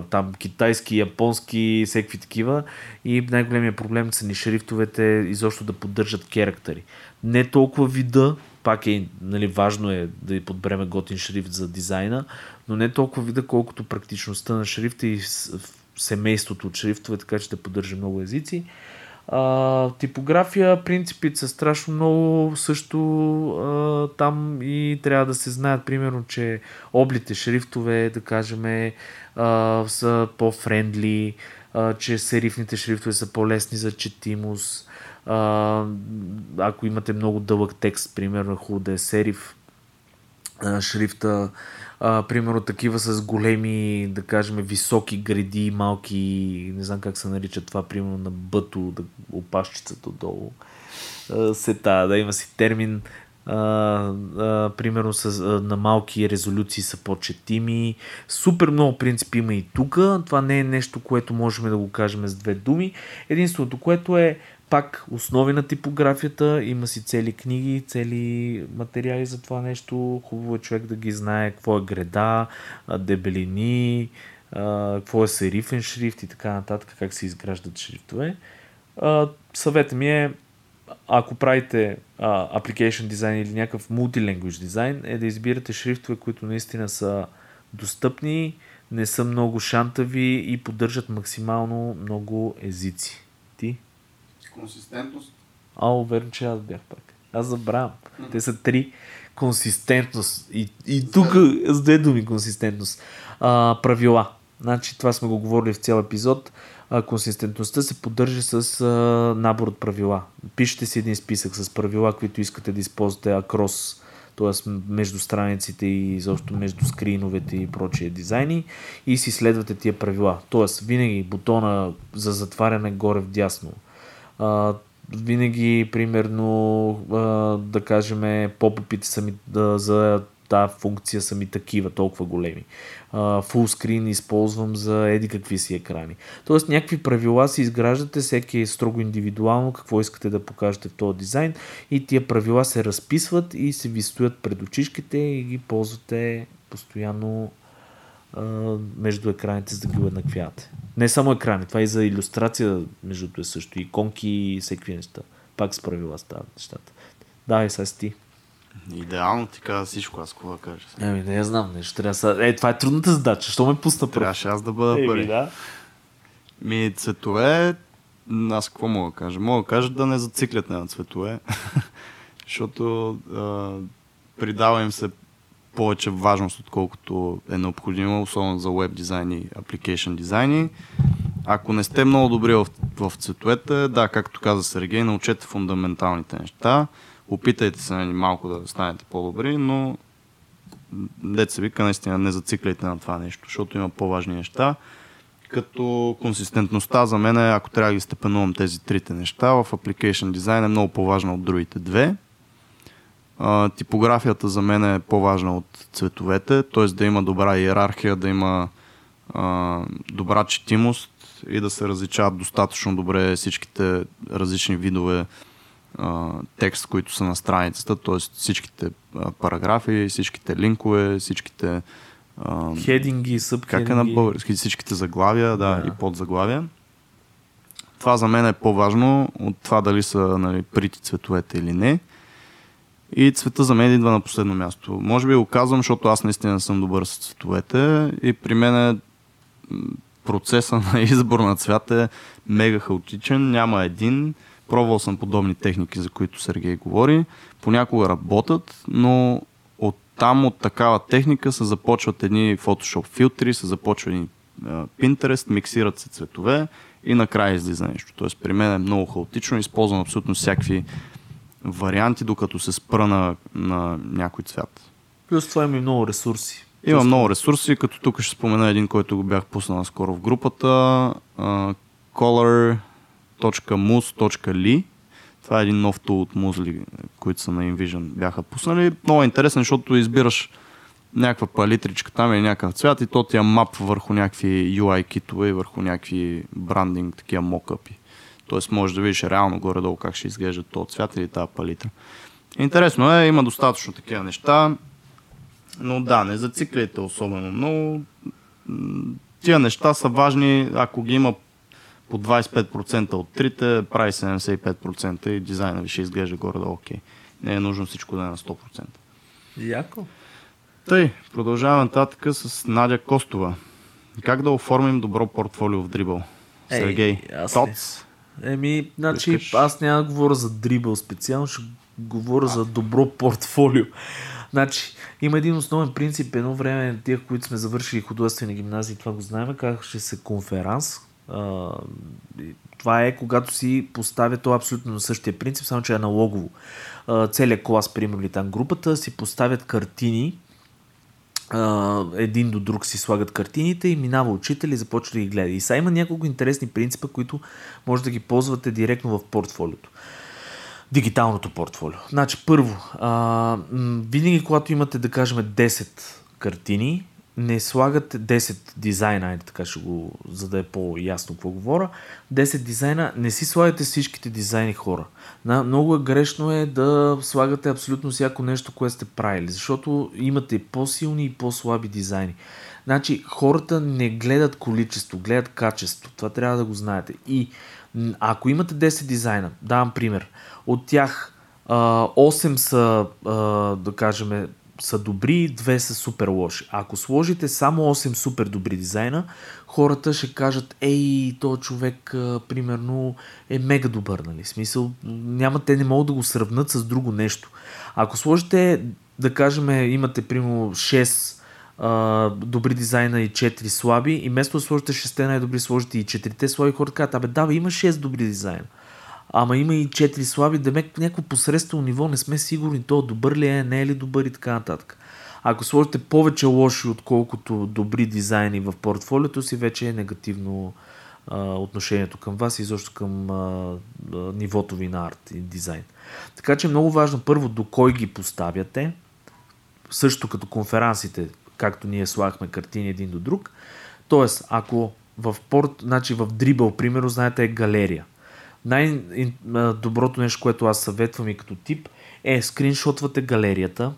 там китайски, японски, всеки такива. И най-големия проблем са ни шрифтовете, изобщо да поддържат керактери. Не толкова вида, пак е нали, важно е да подбереме готин шрифт за дизайна, но не толкова вида, колкото практичността на шрифта и семейството от шрифтове, така че да поддържа много езици. А, типография, принципите са страшно много също а, там и трябва да се знаят, примерно, че облите шрифтове, да кажем, са по-френдли, а, че серифните шрифтове са по-лесни за четимост. А, ако имате много дълъг текст, примерно, хубаво да е сериф а, шрифта, а, примерно такива с големи, да кажем, високи гради, малки, не знам как се нарича това, примерно на бъто, да, опашчицата долу. Сета, да има си термин, а, а, примерно с, а, на малки резолюции са по-четими. Супер много принципи има и тук. Това не е нещо, което можем да го кажем с две думи. Единственото, което е пак основи на типографията, има си цели книги, цели материали за това нещо. Хубаво е човек да ги знае какво е греда, дебелини, какво е серифен шрифт и така нататък, как се изграждат шрифтове. Съветът ми е, ако правите application дизайн или някакъв multilanguage дизайн, е да избирате шрифтове, които наистина са достъпни, не са много шантави и поддържат максимално много езици. Ти? Консистентност. А, верно, че аз бях пак. Аз забравям. Те са три. Консистентност. И, и тук с две думи консистентност. А, правила. Значи това сме го говорили в цял епизод. Консистентността се поддържа с а, набор от правила. Пишете си един списък с правила, които искате да използвате акрос, т.е. между страниците и изобщо между скриновете и прочие дизайни и си следвате тия правила. Т.е. винаги бутона за затваряне горе в дясно, а, винаги, примерно, а, да кажем, попъпите са да, за тази функция са ми такива, толкова големи. Фулскрин използвам за еди какви си екрани. Тоест някакви правила си изграждате, всеки е строго индивидуално, какво искате да покажете в този дизайн и тия правила се разписват и се ви стоят пред очишките и ги ползвате постоянно между екраните, за да ги уеднаквявате. Не само екрани, това и за иллюстрация, между е също. Иконки и всеки неща. Пак с правила стават нещата. Да, и сега ти. Идеално ти каза всичко, аз какво да кажа. Еми, не я знам, нещо трябва са... Е, това е трудната задача. Що ме пусна първо? Трябваше аз да бъда първи. Да. Ми, цветове, аз какво мога да кажа? Мога да кажа да не зациклят на цветове, защото а, придава им се повече важност, отколкото е необходимо, особено за веб дизайн и application дизайни. Ако не сте много добри в, в цветовете, да, както каза Сергей, научете фундаменталните неща. Опитайте се нали, малко да станете по-добри, но деца вика, наистина не зацикляйте на това нещо, защото има по-важни неща. Като консистентността за мен е, ако трябва да ги степенувам тези трите неща, в application дизайн е много по-важна от другите две. Типографията за мен е по-важна от цветовете, т.е. да има добра иерархия, да има а, добра четимост и да се различават достатъчно добре всичките различни видове а, текст, които са на страницата, т.е. всичките а, параграфи, всичките линкове, всичките хединги, Как е на български? Всичките заглавия, да, да. и подзаглавия. Това за мен е по-важно от това дали са нали, прити цветовете или не. И цвета за мен идва на последно място. Може би го казвам, защото аз наистина съм добър с цветовете и при мен е процеса на избор на цвят е мега хаотичен, няма един. Пробвал съм подобни техники, за които Сергей говори. Понякога работят, но от там, от такава техника се започват едни Photoshop филтри, се започва едни Pinterest, миксират се цветове и накрая излиза нещо. Тоест при мен е много хаотично, използвам абсолютно всякакви варианти, докато се спра на, на някой цвят. Плюс това има и много ресурси. Има Плюс... много ресурси, като тук ще спомена един, който го бях пуснал скоро в групата. Uh, color.mus.li Това е един нов тул от Музли, които са на InVision бяха пуснали. Много интересен, защото избираш някаква палитричка там или някакъв цвят и то ти е мап върху някакви UI китове и върху някакви брандинг, такива мокъпи. Тоест можеш да видиш реално горе-долу как ще изглежда този цвят или тази палитра. Интересно е, има достатъчно такива неща, но да, не зацикляйте особено много. Тия неща са важни, ако ги има по 25% от трите, прави 75% и дизайна ви ще изглежда горе-долу окей. Не е нужно всичко да е на 100%. Яко. Тъй, продължаваме нататък с Надя Костова. Как да оформим добро портфолио в дрибъл? Ей, Сергей, Тоц? Еми, значи, Искаш? аз няма да говоря за дрибъл специално, ще говоря за добро портфолио. Значи, има един основен принцип. Едно време, тия, които сме завършили художествени гимназии, това го знаем, ще се конферанс. Това е когато си поставя то абсолютно на същия принцип, само че е аналогово. Целият клас, примерно, там групата, си поставят картини, един до друг си слагат картините и минава учител и започва да ги гледа. И сега има няколко интересни принципа, които може да ги ползвате директно в портфолиото. Дигиталното портфолио. Значи, първо, винаги когато имате, да кажем, 10 картини, не слагате 10 дизайна, айде така ще го, за да е по-ясно какво говоря, 10 дизайна, не си слагате всичките дизайни хора. На, много е грешно е да слагате абсолютно всяко нещо, което сте правили, защото имате по-силни и по-слаби дизайни. Значи, хората не гледат количество, гледат качество. Това трябва да го знаете. И ако имате 10 дизайна, давам пример, от тях а, 8 са, да кажем, са добри, две са супер лоши. Ако сложите само 8 супер добри дизайна, хората ще кажат, ей, този човек, примерно, е мега добър, нали? Смисъл, няма, те не могат да го сравнат с друго нещо. Ако сложите, да кажем, имате, примерно, 6 а, добри дизайна и 4 слаби, и вместо да сложите 6 най-добри, сложите и 4 слаби, хората казват, абе, да, бе, има 6 добри дизайна. Ама има и 4 слаби, да ме някакво посредствено ниво, не сме сигурни то добър ли е, не е ли добър и така нататък. Ако сложите повече лоши, отколкото добри дизайни в портфолиото си, вече е негативно а, отношението към вас и изобщо към а, а, нивото ви на арт и дизайн. Така че е много важно първо до кой ги поставяте, също като конферансите, както ние слагахме картини един до друг. Тоест, ако в порт, значи в дрибъл, примерно, знаете, е галерия. Най-доброто нещо, което аз съветвам и като тип, е скриншотвате галерията.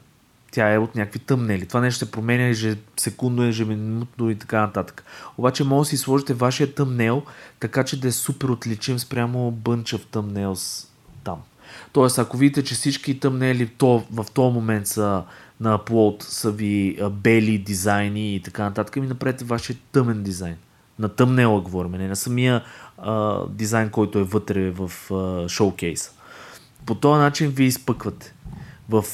Тя е от някакви тъмнели. Това нещо се променя ежесекундно, ежеминутно и така нататък. Обаче може да си сложите вашия тъмнел, така че да е супер отличим спрямо бънча в тъмнелс там. Тоест, ако видите, че всички тъмнели то, в този момент са на аплод, са ви бели дизайни и така нататък, ми направете вашия тъмен дизайн. На тъмнела говорим, не на самия дизайн, който е вътре в шоукейса. По този начин ви изпъквате. В,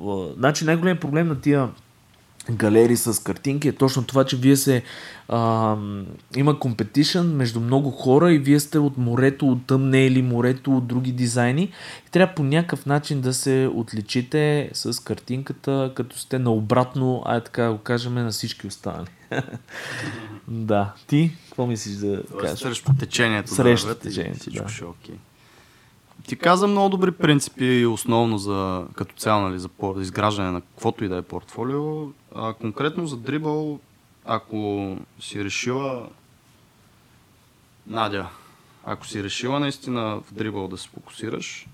а, значи най-големият проблем на тия галерии с картинки е точно това, че вие се а, има компетишън между много хора и вие сте от морето от тъмнели, морето от други дизайни и трябва по някакъв начин да се отличите с картинката, като сте наобратно, а така да го кажем, на всички останали. да. Ти, какво мислиш да Тоест, кажеш? срещу течението. Срещу да течението, Всичко да. ще е окей. Ти каза много добри принципи основно за, като цяло нали, за по- изграждане на каквото и да е портфолио. А, конкретно за дрибъл, ако си решила Надя, ако си решила наистина в дрибъл да се фокусираш,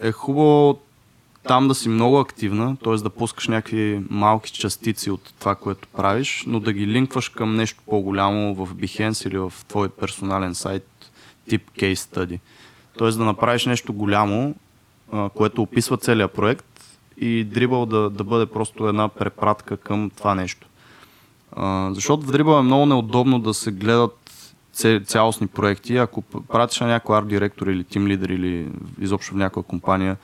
е хубаво там да си много активна, т.е. да пускаш някакви малки частици от това, което правиш, но да ги линкваш към нещо по-голямо в Behance или в твой персонален сайт тип case study. Т.е. да направиш нещо голямо, което описва целият проект и дрибъл да, да бъде просто една препратка към това нещо. Защото в дрибъл е много неудобно да се гледат ця- цялостни проекти. Ако пратиш на някой арт директор или тим лидер или изобщо в някоя компания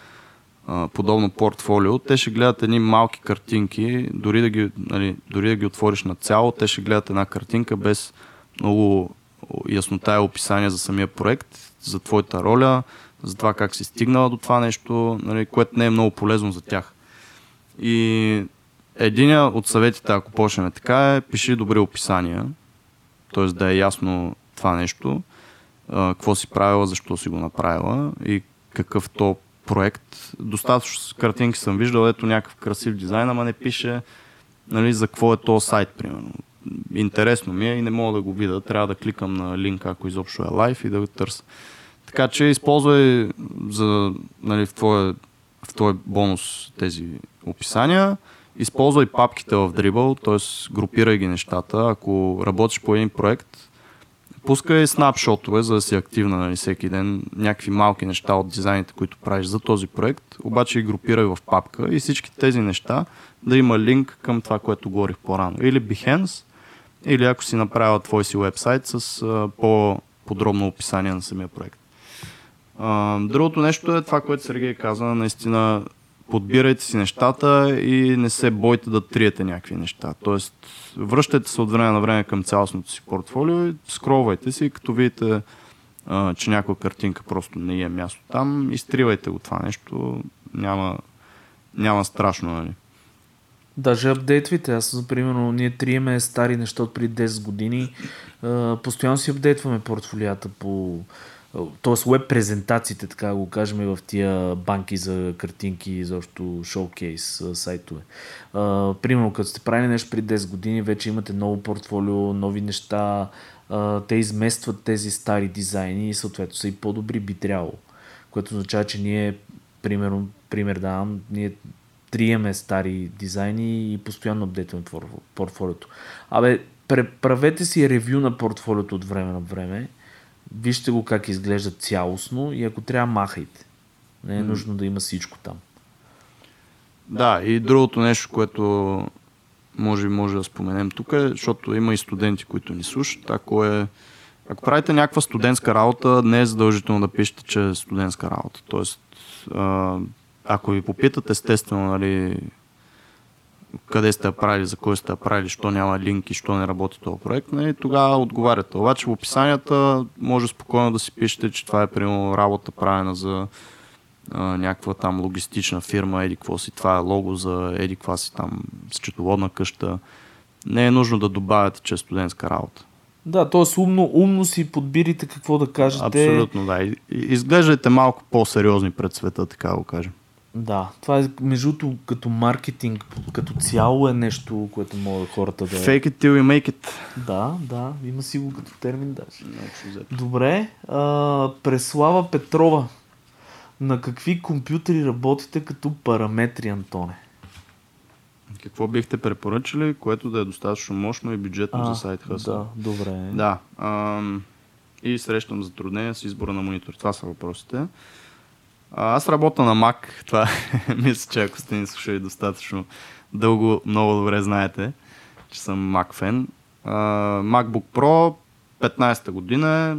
подобно портфолио, те ще гледат едни малки картинки, дори да, ги, нали, дори да ги отвориш на цяло, те ще гледат една картинка без много яснота и описание за самия проект, за твоята роля, за това как си стигнала до това нещо, нали, което не е много полезно за тях. И един от съветите, ако почнем така, е пиши добри описания, т.е. да е ясно това нещо. какво си правила, защо си го направила и какъв то проект. Достатъчно картинки съм виждал, ето някакъв красив дизайн, ама не пише нали, за какво е то сайт, примерно. Интересно ми е и не мога да го видя. Трябва да кликам на линк, ако изобщо е лайв и да го търся. Така че използвай за, нали, в, твоя, в твой бонус тези описания. Използвай папките в Dribble, т.е. групирай ги нещата. Ако работиш по един проект, пускай снапшотове, за да си активна нали, всеки ден, някакви малки неща от дизайните, които правиш за този проект, обаче ги групирай в папка и всички тези неща да има линк към това, което говорих по-рано. Или Behance, или ако си направил твой си вебсайт с а, по-подробно описание на самия проект. А, другото нещо е това, което Сергей каза, наистина подбирайте си нещата и не се бойте да триете някакви неща. Тоест, връщайте се от време на време към цялостното си портфолио и скровайте си, като видите, а, че някоя картинка просто не е място там, изтривайте го това нещо, няма, няма страшно, нали? Даже апдейтвайте. Аз, например, ние триеме стари неща от преди 10 години. постоянно си апдейтваме портфолията по т.е. веб презентациите, така го кажем, в тия банки за картинки, изобщо шоукейс сайтове. Примерно, като сте правили нещо при 10 години, вече имате ново портфолио, нови неща, те изместват тези стари дизайни и съответно са и по-добри би трябвало. Което означава, че ние, примерно, пример давам, ние триеме стари дизайни и постоянно апдейтваме портфолиото. Абе, правете си ревю на портфолиото от време на време вижте го как изглежда цялостно и ако трябва, махайте. Не е нужно да има всичко там. Да, и другото нещо, което може, може да споменем тук е, защото има и студенти, които ни слушат. Ако, е, ако правите някаква студентска работа, не е задължително да пишете, че е студентска работа. Тоест, ако ви попитат, естествено, нали, къде сте я правили, за кой сте я правили, що няма линки, що не работи този проект, нали, тогава отговаряте. Обаче в описанията може спокойно да си пишете, че това е примерно работа правена за а, някаква там логистична фирма, еди какво си, това е лого за еди какво си там счетоводна къща. Не е нужно да добавяте, че е студентска работа. Да, т.е. умно, умно си подбирате какво да кажете. Абсолютно, да. Изглеждайте малко по-сериозни пред света, така го кажем. Да, това е между като маркетинг, като цяло е нещо, което могат хората да... Fake it till you make it. Да, да, има си го като термин даже. Добре, а, Преслава Петрова. На какви компютри работите като параметри, Антоне? Какво бихте препоръчали, което да е достатъчно мощно и бюджетно а, за сайт Hustle? Да, добре. Да. Ам, и срещам затруднения с избора на монитор. Това са въпросите. Аз работя на Mac. Това мисля, че ако сте ни слушали достатъчно дълго, много добре знаете, че съм Mac фен. MacBook Pro 15-та година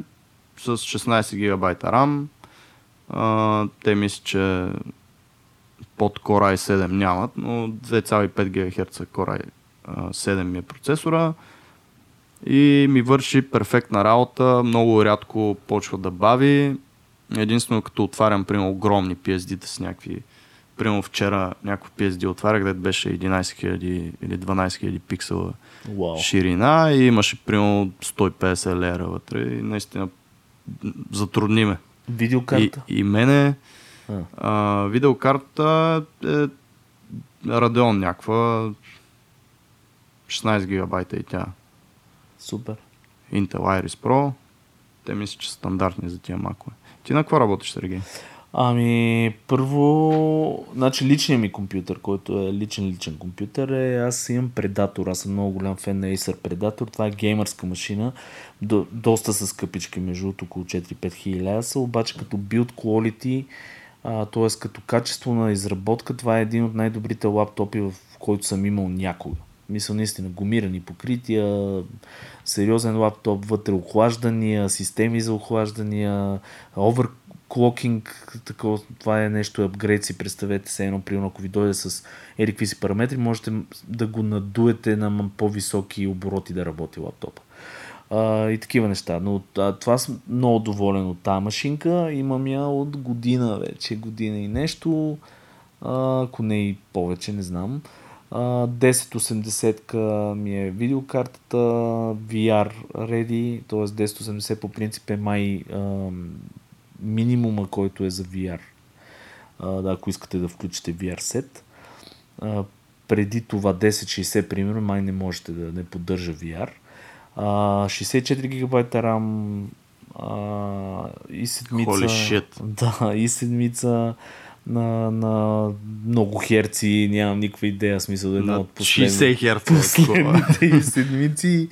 с 16 ГБ RAM. те мисля, че под Core i7 нямат, но 2,5 ГГц Core i7 ми е процесора и ми върши перфектна работа, много рядко почва да бави, Единствено като отварям, примерно, огромни PSD-та с някакви... Примерно вчера някакво PSD отварях, където беше 11 000 или 12 000 пиксела wow. ширина и имаше примерно 150 лера вътре и наистина затрудни ме. Видеокарта? И, и мене а. А, видеокарта е Radeon някаква 16 гигабайта и тя. Супер. Intel Iris Pro. Те мисля, че са стандартни за тия макове. Ти на какво работиш, Сергей? Ами, първо, значи личният ми компютър, който е личен личен компютър е, аз имам Predator, аз съм много голям фен на Acer Predator, това е геймърска машина, до, доста с скъпички, между около 4-5 хиляди са, обаче като build quality, т.е. като качество на изработка, това е един от най-добрите лаптопи, в който съм имал някога. Мисля, наистина, гумирани покрития, сериозен лаптоп, вътре охлаждания, системи за охлаждания, оверклокинг, такова, това е нещо апгрейд си, представете се едно, примерно, ако ви дойде с едикви си параметри, можете да го надуете на по-високи обороти да работи лаптопа. И такива неща. Но това съм много доволен от тази машинка. Имам я от година вече, година и нещо. Ако не и повече, не знам. А, 1080 ми е видеокартата, VR ready, т.е. 1080 по принцип е май а, минимума, който е за VR. А, да, ако искате да включите VR сет. А, преди това 1060 примерно май не можете да не поддържа VR. А, 64 ГБ RAM а, и седмица. Да, и седмица на, на много херци, нямам никаква идея, смисъл една На от последните, 60 херца. последните седмици.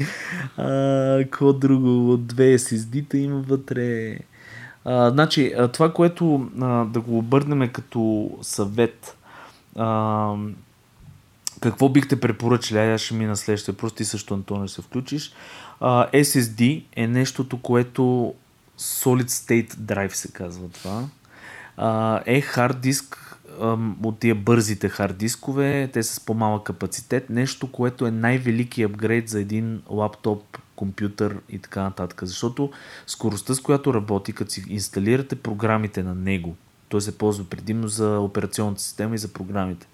А, какво друго? От две SSD-та има вътре. А, значи, това, което а, да го обърнем като съвет, а, какво бихте препоръчали? Аз ще мина следващия. Просто ти също, Антоне, се включиш. А, SSD е нещото, което Solid State Drive се казва това. Е хард диск от тия бързите хард дискове, те са с по-малък капацитет, нещо, което е най-велики апгрейд за един лаптоп, компютър и така нататък. Защото скоростта, с която работи, като си инсталирате програмите на него, той се ползва предимно за операционната система и за програмите.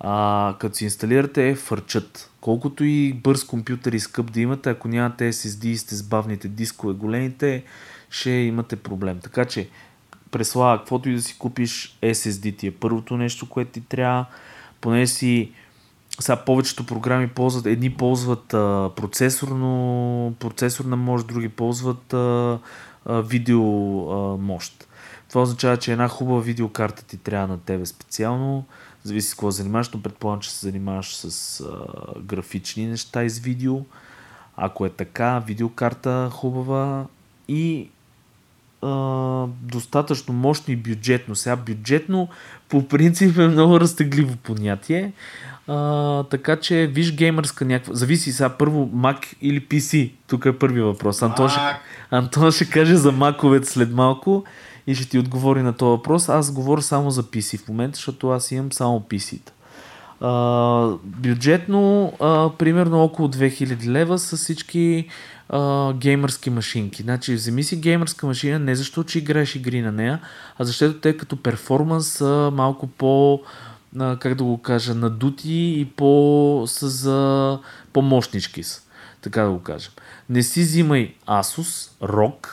А, като си инсталирате, фърчат. Колкото и бърз компютър и скъп да имате, ако нямате SSD и сте с бавните дискове големите, ще имате проблем. Така че, преслава, каквото и да си купиш, SSD ти е първото нещо, което ти трябва. Поне си сега повечето програми ползват, едни ползват а, процесорно, процесорна мощ, други ползват а, а, видео а, мощ. Това означава, че една хубава видеокарта ти трябва на тебе специално, зависи с какво занимаваш, но предполагам, че се занимаваш с а, графични неща из видео. Ако е така, видеокарта хубава и а, достатъчно мощно и бюджетно. Сега бюджетно по принцип е много разтегливо понятие. А, така че виж геймърска някаква... Зависи сега първо Mac или PC. Тук е първи въпрос. Антон ще, Антон ще каже за маковете след малко и ще ти отговори на този въпрос. Аз говоря само за PC в момента, защото аз имам само PC-та. А, бюджетно, а, примерно около 2000 лева с всички а, геймърски машинки. Значи, вземи си геймърска машина не защото, че играеш игри на нея, а защото те като перформанс са малко по, а, как да го кажа, надути и по, са за, по-мощнички са. Така да го кажем. Не си взимай Asus, ROG,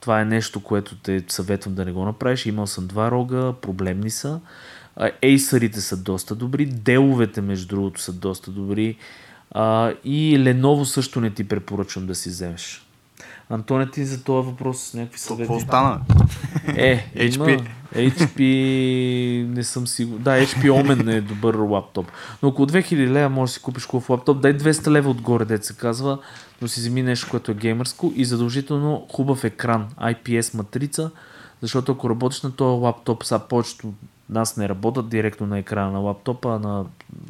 това е нещо, което те съветвам да не го направиш. Имал съм два рога, проблемни са. Acerите са доста добри, деловете между другото са доста добри а, и Lenovo също не ти препоръчвам да си вземеш. Антоне, ти за този въпрос с някакви съвети? Какво стана? Е, HP. Има, HP не съм сигурен. Да, HP Omen е добър лаптоп. Но около 2000 лева можеш да си купиш хубав лаптоп. Дай 200 лева отгоре, дет се казва, но си вземи нещо, което е геймърско и задължително хубав екран, IPS матрица, защото ако работиш на този лаптоп, сега повечето нас не работят директно на екрана на лаптопа, а на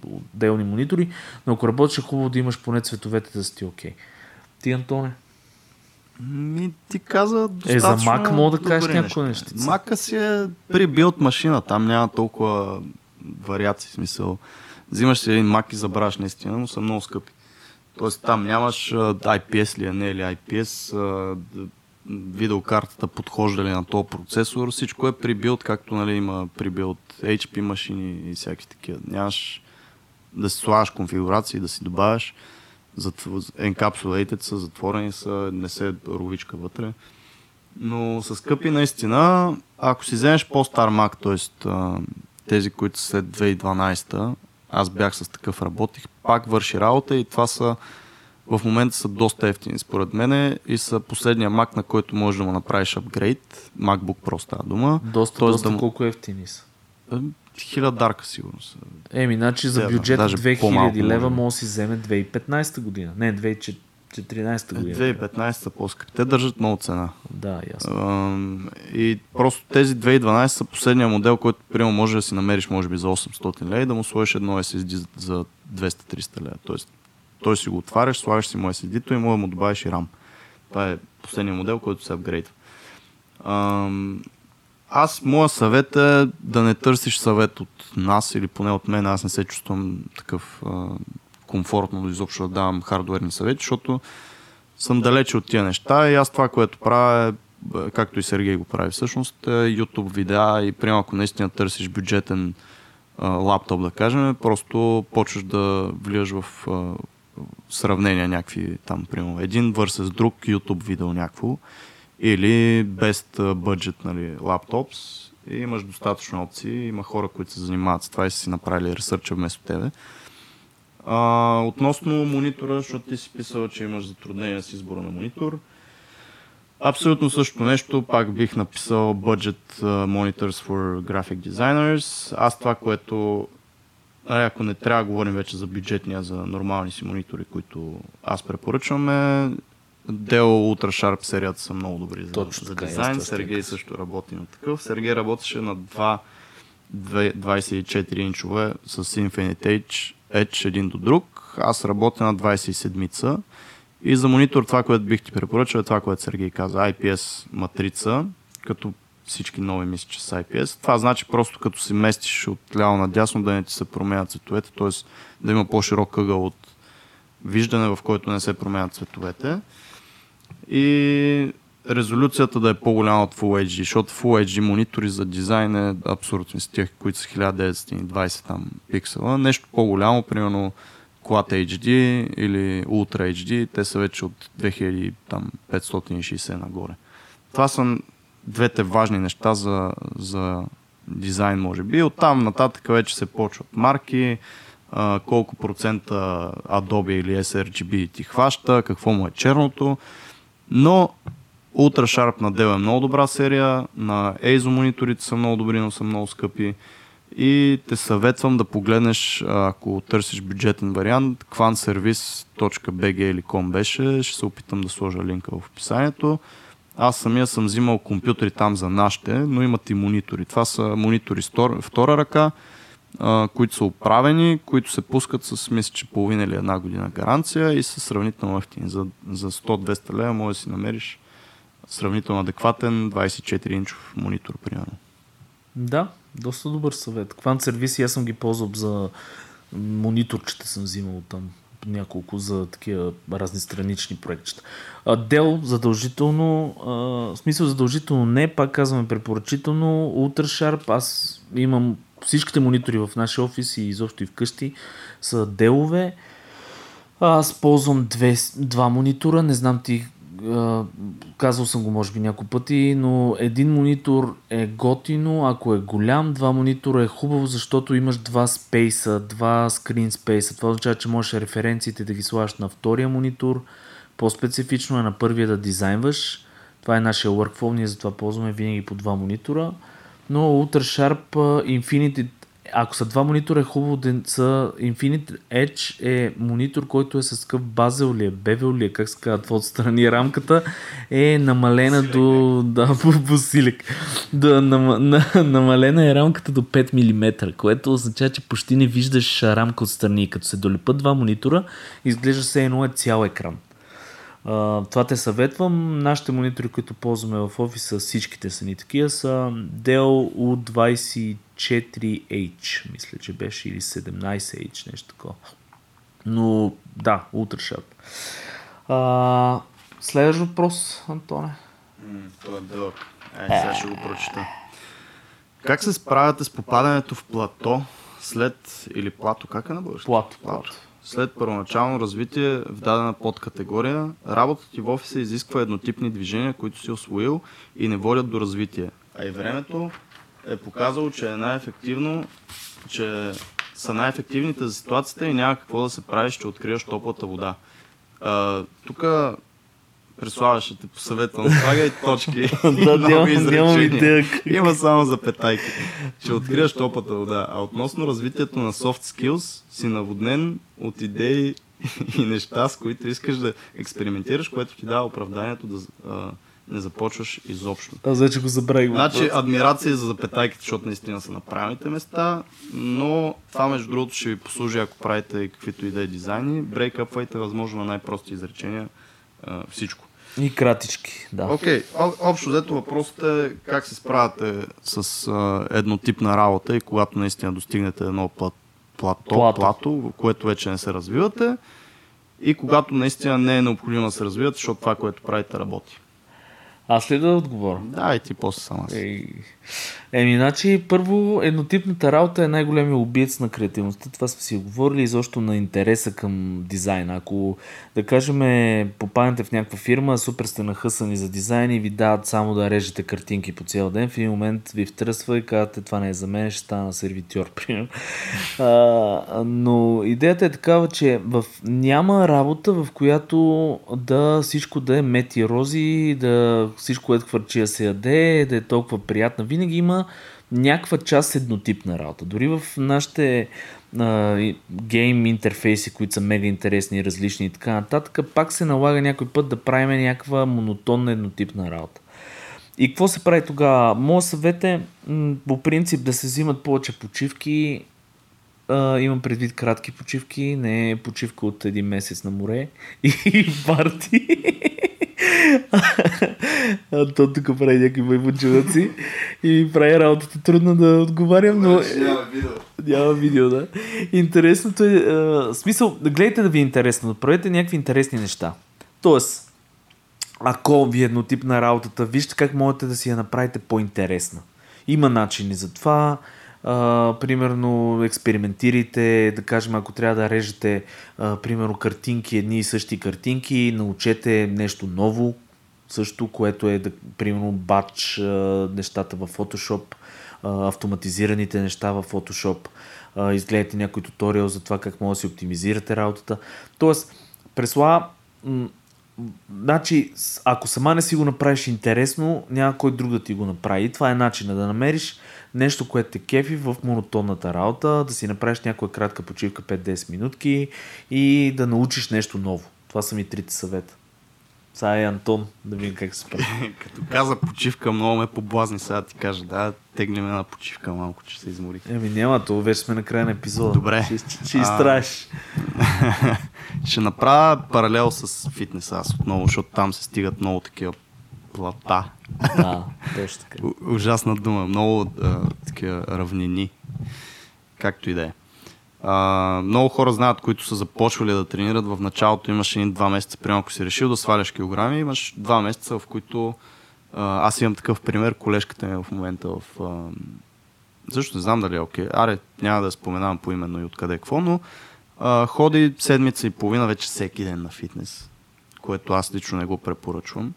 отделни монитори, но ако работиш е хубаво да имаш поне цветовете да си ти окей. Ти, Антоне? Ми, ти каза Е, за достатъчно Mac мога да кажеш някои неща. Мака си е прибилт машина, там няма толкова вариации, смисъл. Взимаш си един Mac и забравяш наистина, но са много скъпи. Тоест там нямаш IPS ли е, не е ли IPS, видеокартата подхожда ли на този процесор, всичко е прибилт, както нали, има прибилт HP машини и всякакви такива. Нямаш да си слагаш конфигурации, да си добавяш. Encapsulated са, затворени са, не се ровичка вътре. Но са скъпи наистина. Ако си вземеш по-стар Mac, т.е. тези, които са след 2012, аз бях с такъв работих, пак върши работа и това са в момента са доста ефтини според мене и са последния Mac, на който можеш да му направиш апгрейд. MacBook Pro става дума. Доста, Тоест доста да му- колко ефтини са. Е, Хиляддарка сигурно са. Еми, значи за Да, бюджет даже 2000 по-малко лева може. да си вземе 2015 година. Не, 2014 година. 2015 са по-скъпи. Те държат много цена. Да, ясно. И просто тези 2012 са последния модел, който примерно може да си намериш може би за 800 лева и да му сложиш едно SSD за 200-300 лева. Тоест, той си го отваряш, слагаш си му SSD-то и му да му добавиш и RAM. Това е последния модел, който се апгрейдва. Аз, моя съвет е да не търсиш съвет от нас или поне от мен. Аз не се чувствам такъв а, комфортно изобщо да давам хардуерни съвети, защото съм далече от тия неща и аз това, което правя е, както и Сергей го прави всъщност, е YouTube видеа и примерно ако наистина търсиш бюджетен а, лаптоп, да кажем, просто почваш да влияш в а, сравнения някакви там, примерно, един versus друг YouTube видео някакво или best budget нали, лаптопс и имаш достатъчно опции, има хора, които се занимават с това и са си направили ресърча вместо тебе. А, относно монитора, защото ти си писал, че имаш затруднения с избора на монитор. Абсолютно същото нещо, пак бих написал Budget Monitors for Graphic Designers. Аз това, което ако не трябва да говорим вече за бюджетния, за нормални си монитори, които аз препоръчвам е Dell Ultra Sharp серията са много добри за, Точно за така, дизайн. аз Сергей също работи на такъв. Сергей работеше на два 24 инчове с Infinite Edge, Edge един до друг. Аз работя на 27-ца. И за монитор това, което бих ти препоръчал е това, което Сергей каза. IPS матрица, като всички нови мисля, че са IPS. Това значи просто като се местиш от ляво на дясно да не ти се променят цветовете, ъгъл да има по-широк ъгъл от виждане, в който не се променят цветовете. И резолюцията да е по-голяма от Full HD, защото Full HD монитори за дизайн е абсурдно с тях, които са 1920 там пиксела. Нещо по-голямо, примерно Quad HD или Ultra HD, те са вече от 2560 нагоре. Това са двете важни неща за, за дизайн, може би. Оттам нататък вече се почват марки, колко процента Adobe или sRGB ти хваща, какво му е черното. Но Ultra Sharp на Dell е много добра серия, на EIZO мониторите са много добри, но са много скъпи. И те съветвам да погледнеш, ако търсиш бюджетен вариант, quantservice.bg или com беше. Ще се опитам да сложа линка в описанието. Аз самия съм взимал компютри там за нашите, но имат и монитори. Това са монитори втора ръка, които са оправени, които се пускат с, мисля, че половина или една година гаранция и са сравнително ефтини. За, за 100-200 лева може да си намериш сравнително адекватен 24-инчов монитор, примерно. Да, доста добър съвет. Квант сервиси аз съм ги ползвал за мониторчета съм взимал там няколко за такива разни странични проектчета. Дел задължително, а, смисъл задължително не, пак казваме препоръчително, Ultra Sharp, аз имам всичките монитори в нашия офис и изобщо и вкъщи са делове. Аз ползвам две, два монитора, не знам ти казал съм го може би няколко пъти, но един монитор е готино, ако е голям, два монитора е хубаво, защото имаш два спейса, два скрин спейса. Това означава, че можеш референциите да ги слагаш на втория монитор, по-специфично е на първия да дизайнваш. Това е нашия workflow, ние затова ползваме винаги по два монитора. Но Ultra Sharp Infinity ако са два монитора е хубаво да са Infinite Edge е монитор, който е с къв базел ли е, бевел ли е, как се казва, отстрани рамката е намалена до... Да, по, силик. Да, нам, на, намалена е рамката до 5 мм, което означава, че почти не виждаш рамка отстрани. Като се долепат два монитора, изглежда се едно е цял екран. Uh, това те съветвам. Нашите монитори, които ползваме в офиса, всичките са ни такива, са Dell U24H, мисля, че беше, или 17H, нещо такова. Но да, Ultra Sharp. Следващ въпрос, Антоне. Това е дълъг. Ай, сега ще го прочета. Как се справяте с попадането в плато след или плато, как е на български? Плато. плато след първоначално развитие в дадена подкатегория, работата ти в офиса изисква еднотипни движения, които си освоил и не водят до развитие. А и времето е показало, че е най-ефективно, че са най-ефективните за ситуацията и няма какво да се прави, ще откриеш топлата вода. Тук Преслава ще те посъветвам. Слагай точки. да, нямам, нямам идея. Има само запетайки. Ще откриеш топата вода. А относно развитието на soft skills, си наводнен от идеи и неща, с които искаш да експериментираш, което ти дава оправданието да не започваш изобщо. Аз вече го забравих. Значи, адмирация за запетайките, защото наистина са на правилните места, но това между другото ще ви послужи, ако правите каквито и да е дизайни. Брейкъпвайте възможно на най-прости изречения всичко. И кратички, да. Окей, okay. общо взето въпросът е как се справяте с а, еднотипна работа и когато наистина достигнете едно плат, плато, плато. плато, което вече не се развивате и когато наистина не е необходимо да се развивате, защото това, което правите, работи. Аз ли да отговоря? Да, и ти после сам аз. Ей. Еми, значи, първо, еднотипната работа е най-големия убиец на креативността. Това сме си говорили и защо на интереса към дизайна. Ако, да кажем, попаднете в някаква фирма, супер сте нахъсани за дизайн и ви дават само да режете картинки по цял ден, в един момент ви втръсва и казвате, това не е за мен, ще стана сервитьор, примерно. Но идеята е такава, че в... няма работа, в която да всичко да е мети рози, да всичко е хвърчия се яде, да е толкова приятна. Винаги има някаква част еднотипна работа. Дори в нашите гейм интерфейси, които са мега интересни различни и така нататък, пак се налага някой път да правим някаква монотонна еднотипна работа. И какво се прави тогава? Моят съвет е по принцип да се взимат повече почивки. А, имам предвид кратки почивки, не почивка от един месец на море и парти. То тук прави някакви маймунчеваци и ми прави работата трудно да отговарям, но... Няма видео. Няма видео, да. Интересното е... А, смисъл, гледайте да ви е интересно, да правете някакви интересни неща. Тоест, ако ви е еднотипна работата, вижте как можете да си я направите по-интересна. Има начини за това. Uh, примерно експериментирайте, да кажем, ако трябва да режете uh, примерно картинки, едни и същи картинки, научете нещо ново, също, което е, да, примерно, батч uh, нещата в Photoshop, uh, автоматизираните неща в Photoshop, uh, изгледайте някой туториал за това как може да си оптимизирате работата. Тоест, пресла, Значи, ако сама не си го направиш интересно, няма кой друг да ти го направи. Това е начина да намериш нещо, което те кефи в монотонната работа, да си направиш някоя кратка почивка 5-10 минутки и да научиш нещо ново. Това са ми трите съвета. Сега е Антон, да видим как се прави. Като каза почивка, много ме поблазни сега да ти кажа. Да, теглиме на почивка малко, че се изморих. Еми няма, то вече сме на края на епизода. Добре. Ще, ще, ще. Ще направя паралел с фитнеса аз отново, защото там се стигат много такива плата. Да, точно така. У- ужасна дума. Много а, такива равнини. Както и да е. А, много хора знаят, които са започвали да тренират. В началото имаш един-два месеца, примерно ако си решил да сваляш килограми, имаш два месеца, в които а, аз имам такъв пример, колежката ми в момента в... А, също не знам дали е окей. Аре, няма да споменавам поименно и откъде какво, но а, ходи седмица и половина вече всеки ден на фитнес, което аз лично не го препоръчвам.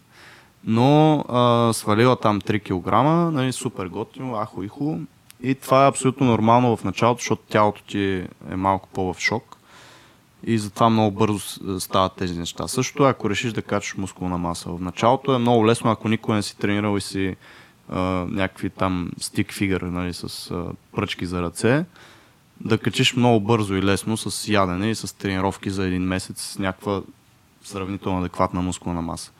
Но а, свалила там 3 кг, нали, супер готино, ахо ихо. И това е абсолютно нормално в началото, защото тялото ти е малко по-в шок. И затова много бързо с- стават тези неща. Също е, ако решиш да качаш мускулна маса. В началото е много лесно, ако никой не си тренирал и си а, някакви там стик фигър нали, с а, пръчки за ръце, да качиш много бързо и лесно с ядене и с тренировки за един месец с някаква сравнително адекватна мускулна маса.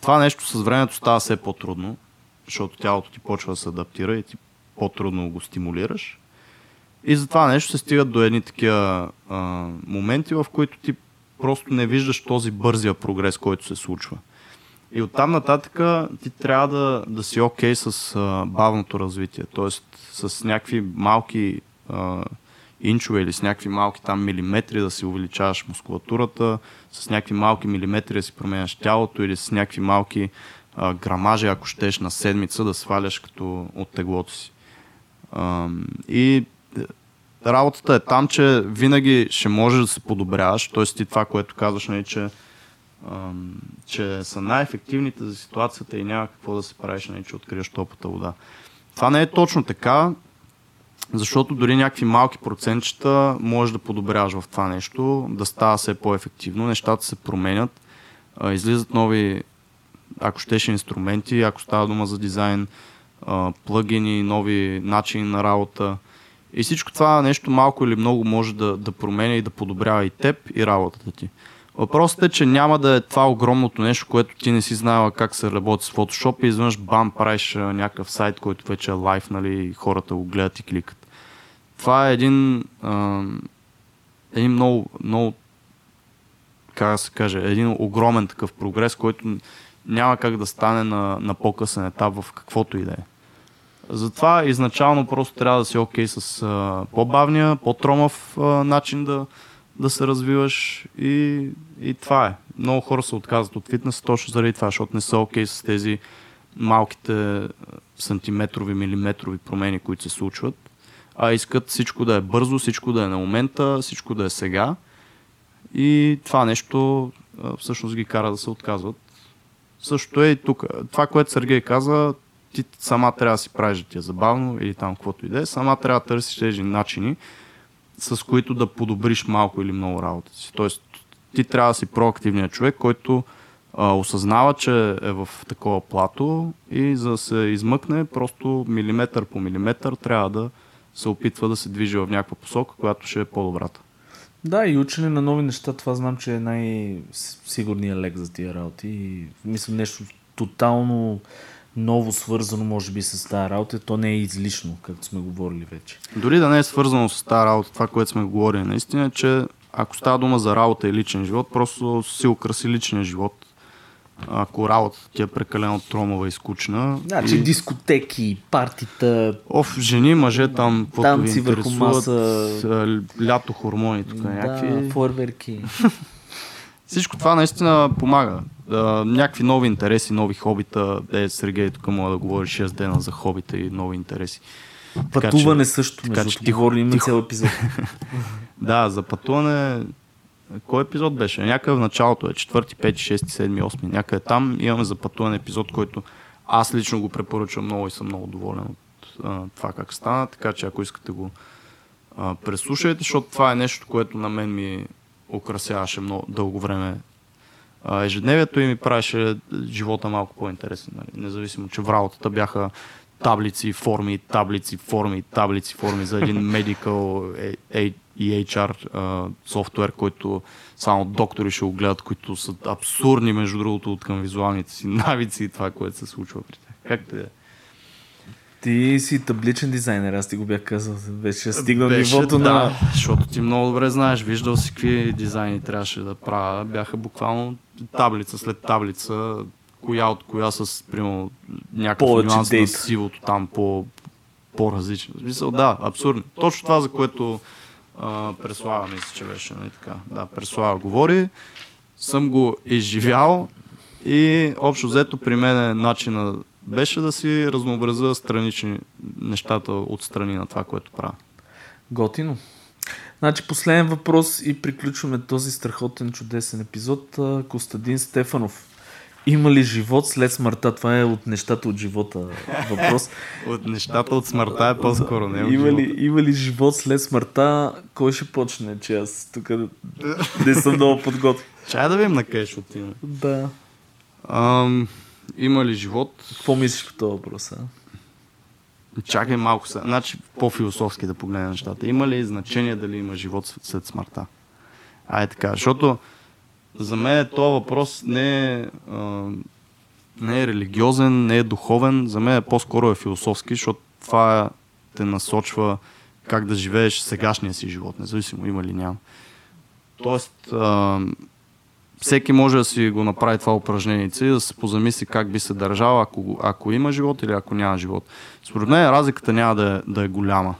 Това нещо с времето става все по-трудно, защото тялото ти почва да се адаптира и ти по-трудно го стимулираш. И за това нещо се стигат до едни такива а, моменти, в които ти просто не виждаш този бързия прогрес, който се случва. И оттам нататък ти трябва да, да си окей okay с а, бавното развитие, т.е. с някакви малки а, инчове или с някакви малки там милиметри да си увеличаваш мускулатурата, с някакви малки милиметри да си променяш тялото или с някакви малки а, грамажи, ако щеш на седмица да сваляш като от теглото си. А, и е, работата е там, че винаги ще можеш да се подобряваш, т.е. ти това, което казваш, нали, че, че са най-ефективните за ситуацията и няма какво да се правиш, нали, че откриеш топлата вода. Това не е точно така, защото дори някакви малки процентчета можеш да подобряваш в това нещо, да става все по-ефективно, нещата се променят, излизат нови, ако щеше инструменти, ако става дума за дизайн, плъгини, нови начини на работа. И всичко това нещо малко или много може да, да променя и да подобрява и теб, и работата ти. Въпросът е, че няма да е това огромното нещо, което ти не си знаела как се работи с Photoshop и изведнъж бам, правиш някакъв сайт, който вече е лайв, нали, и хората го гледат и кликат. Това е един, а, един много, много, как се каже, един огромен такъв прогрес, който няма как да стане на, на по-късен етап в каквото и да е. Затова изначално просто трябва да си окей с а, по-бавния, по-тромав а, начин да, да се развиваш и, и това е. Много хора се отказват от фитнес точно заради това, защото не са окей с тези малките сантиметрови, милиметрови промени, които се случват, а искат всичко да е бързо, всичко да е на момента, всичко да е сега. И това нещо всъщност ги кара да се отказват. Същото е и тук. Това, което Сергей каза, ти сама трябва да си правиш да ти е забавно или там каквото и да е, сама трябва да търсиш тези начини, с които да подобриш малко или много работата си. Тоест, ти трябва да си проактивният човек, който а, осъзнава, че е в такова плато и за да се измъкне, просто милиметър по милиметър трябва да се опитва да се движи в някаква посока, която ще е по-добрата. Да, и учене на нови неща, това знам, че е най-сигурният лек за тия работи. И мисля нещо тотално ново свързано, може би, с тази работа. То не е излишно, както сме говорили вече. Дори да не е свързано с тази работа, това, което сме говорили, наистина е, че ако става дума за работа и личен живот, просто си украси личния живот. Ако работата ти е прекалено тромова и скучна. Значи и... дискотеки, партита, Оф, жени, мъже там, каквото ви върху маса. лято хормони, тук някакви. да, фойерверки. Всичко това наистина помага. А, някакви нови интереси, нови хобита. Е, Сергей тук мога да говори 6 дена за хобита и нови интереси. Пътуване също, така между че тихо, говорили, има тихо. цял епизод. Да, за пътуване. Кой епизод беше? Някъде в началото е. Четвърти, пети, шести, седми, осми. Някъде там имаме за пътуване епизод, който аз лично го препоръчвам много и съм много доволен от а, това как стана. Така че ако искате го а, преслушайте, защото това е нещо, което на мен ми украсяваше много дълго време а, ежедневието и ми правеше живота малко по-интересен. Нали? Независимо, че в работата бяха таблици, форми, таблици, форми, таблици, форми за един medical и HR а, софтуер, който само доктори ще го гледат, които са абсурдни, между другото, от към визуалните си навици и това, което се случва при тях. Как те е? Ти си табличен дизайнер, аз ти го бях казал. Вече стигна Беше, нивото да, на... Защото ти много добре знаеш, виждал си какви дизайни трябваше да правя. Бяха буквално таблица след таблица, коя от коя с, примерно, някакъв нюанс на сивото там по, по-различно. В смисъл, да, абсурдно. Точно това, за което а, Преслава мисля, че беше, нали така. Да, Преслава говори, съм го изживял и общо взето при мен начина беше да си разнообразя странични нещата от страни на това, което правя. Готино. Значи последен въпрос и приключваме този страхотен, чудесен епизод. Костадин Стефанов. Има ли живот след смъртта? Това е от нещата от живота въпрос. От нещата от смъртта е по-скоро, не от има, живота. ли, има ли живот след смъртта? Кой ще почне? Че аз тук не съм много подготвен. Чай да видим на къде ще отидем. Да. Ам, има ли живот? Какво мислиш по този въпрос? А? Чакай малко сега. Значи по-философски да погледнем нещата. Има ли значение дали има живот след- смъртта? Ай така, защото за мен този въпрос не е, а, не е религиозен, не е духовен, за мен е по-скоро е философски, защото това е- те насочва как да живееш сегашния си живот, независимо има ли няма. Тоест, а, всеки може да си го направи това упражнение и да се позамисли как би се държал, ако, ако има живот или ако няма живот. Според мен разликата няма да е, да е голяма.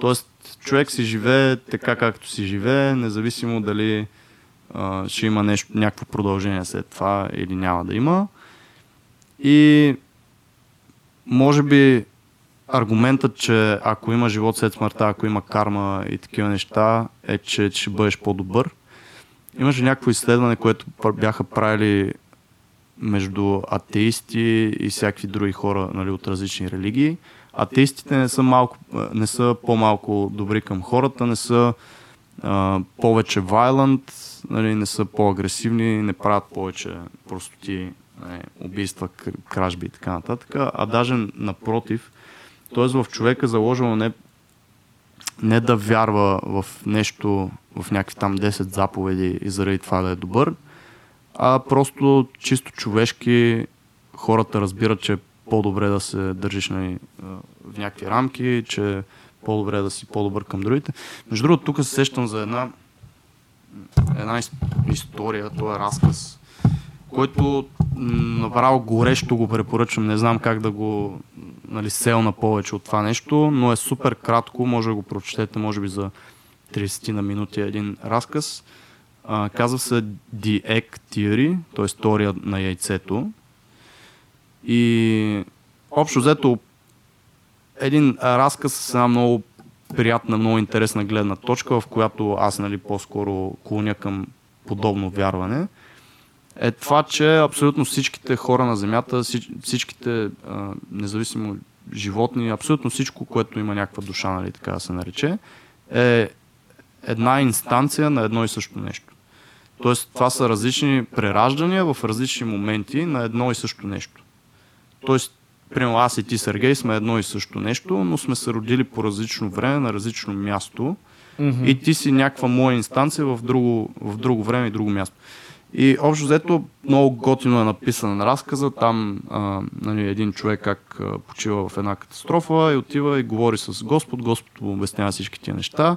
Тоест, човек си живее така както си живее, независимо дали ще има нещо, някакво продължение след това или няма да има. И може би аргументът, че ако има живот след смъртта, ако има карма и такива неща, е, че ще бъдеш по-добър. Имаше някакво изследване, което бяха правили между атеисти и всякакви други хора нали, от различни религии. Атеистите не са, малко, не са по-малко добри към хората, не са а, повече violent, нали, не са по-агресивни, не правят повече простоти, нали, убийства, кр- кражби и така нататък. А даже напротив, т.е. в човека заложено не, не да вярва в нещо, в някакви там 10 заповеди и заради това да е добър, а просто чисто човешки хората разбират, че е по-добре да се държиш нали, в някакви рамки, че е по-добре да си по-добър към другите. Между другото, тук се сещам за една, една ис- история, е разказ, който направо горещо го препоръчвам. Не знам как да го нали, селна повече от това нещо, но е супер кратко, може да го прочетете, може би за 30 на минути е един разказ. А, казва се The Egg Theory, т.е. теория на яйцето. И общо взето един разказ с една много приятна, много интересна гледна точка, в която аз нали, по-скоро клоня към подобно вярване, е това, че абсолютно всичките хора на Земята, всичките, независимо животни, абсолютно всичко, което има някаква душа, нали, така да се нарече, е една инстанция на едно и също нещо. Тоест, това са различни прераждания в различни моменти на едно и също нещо. Тоест, примерно аз и ти, Сергей, сме едно и също нещо, но сме се родили по различно време, на различно място. Mm-hmm. И ти си някаква моя инстанция в друго, в друго време и друго място. И общо взето много готино е написан на разказа. Там а, нали, един човек как а, почива в една катастрофа и отива и говори с Господ. Господ му обяснява всички тия неща.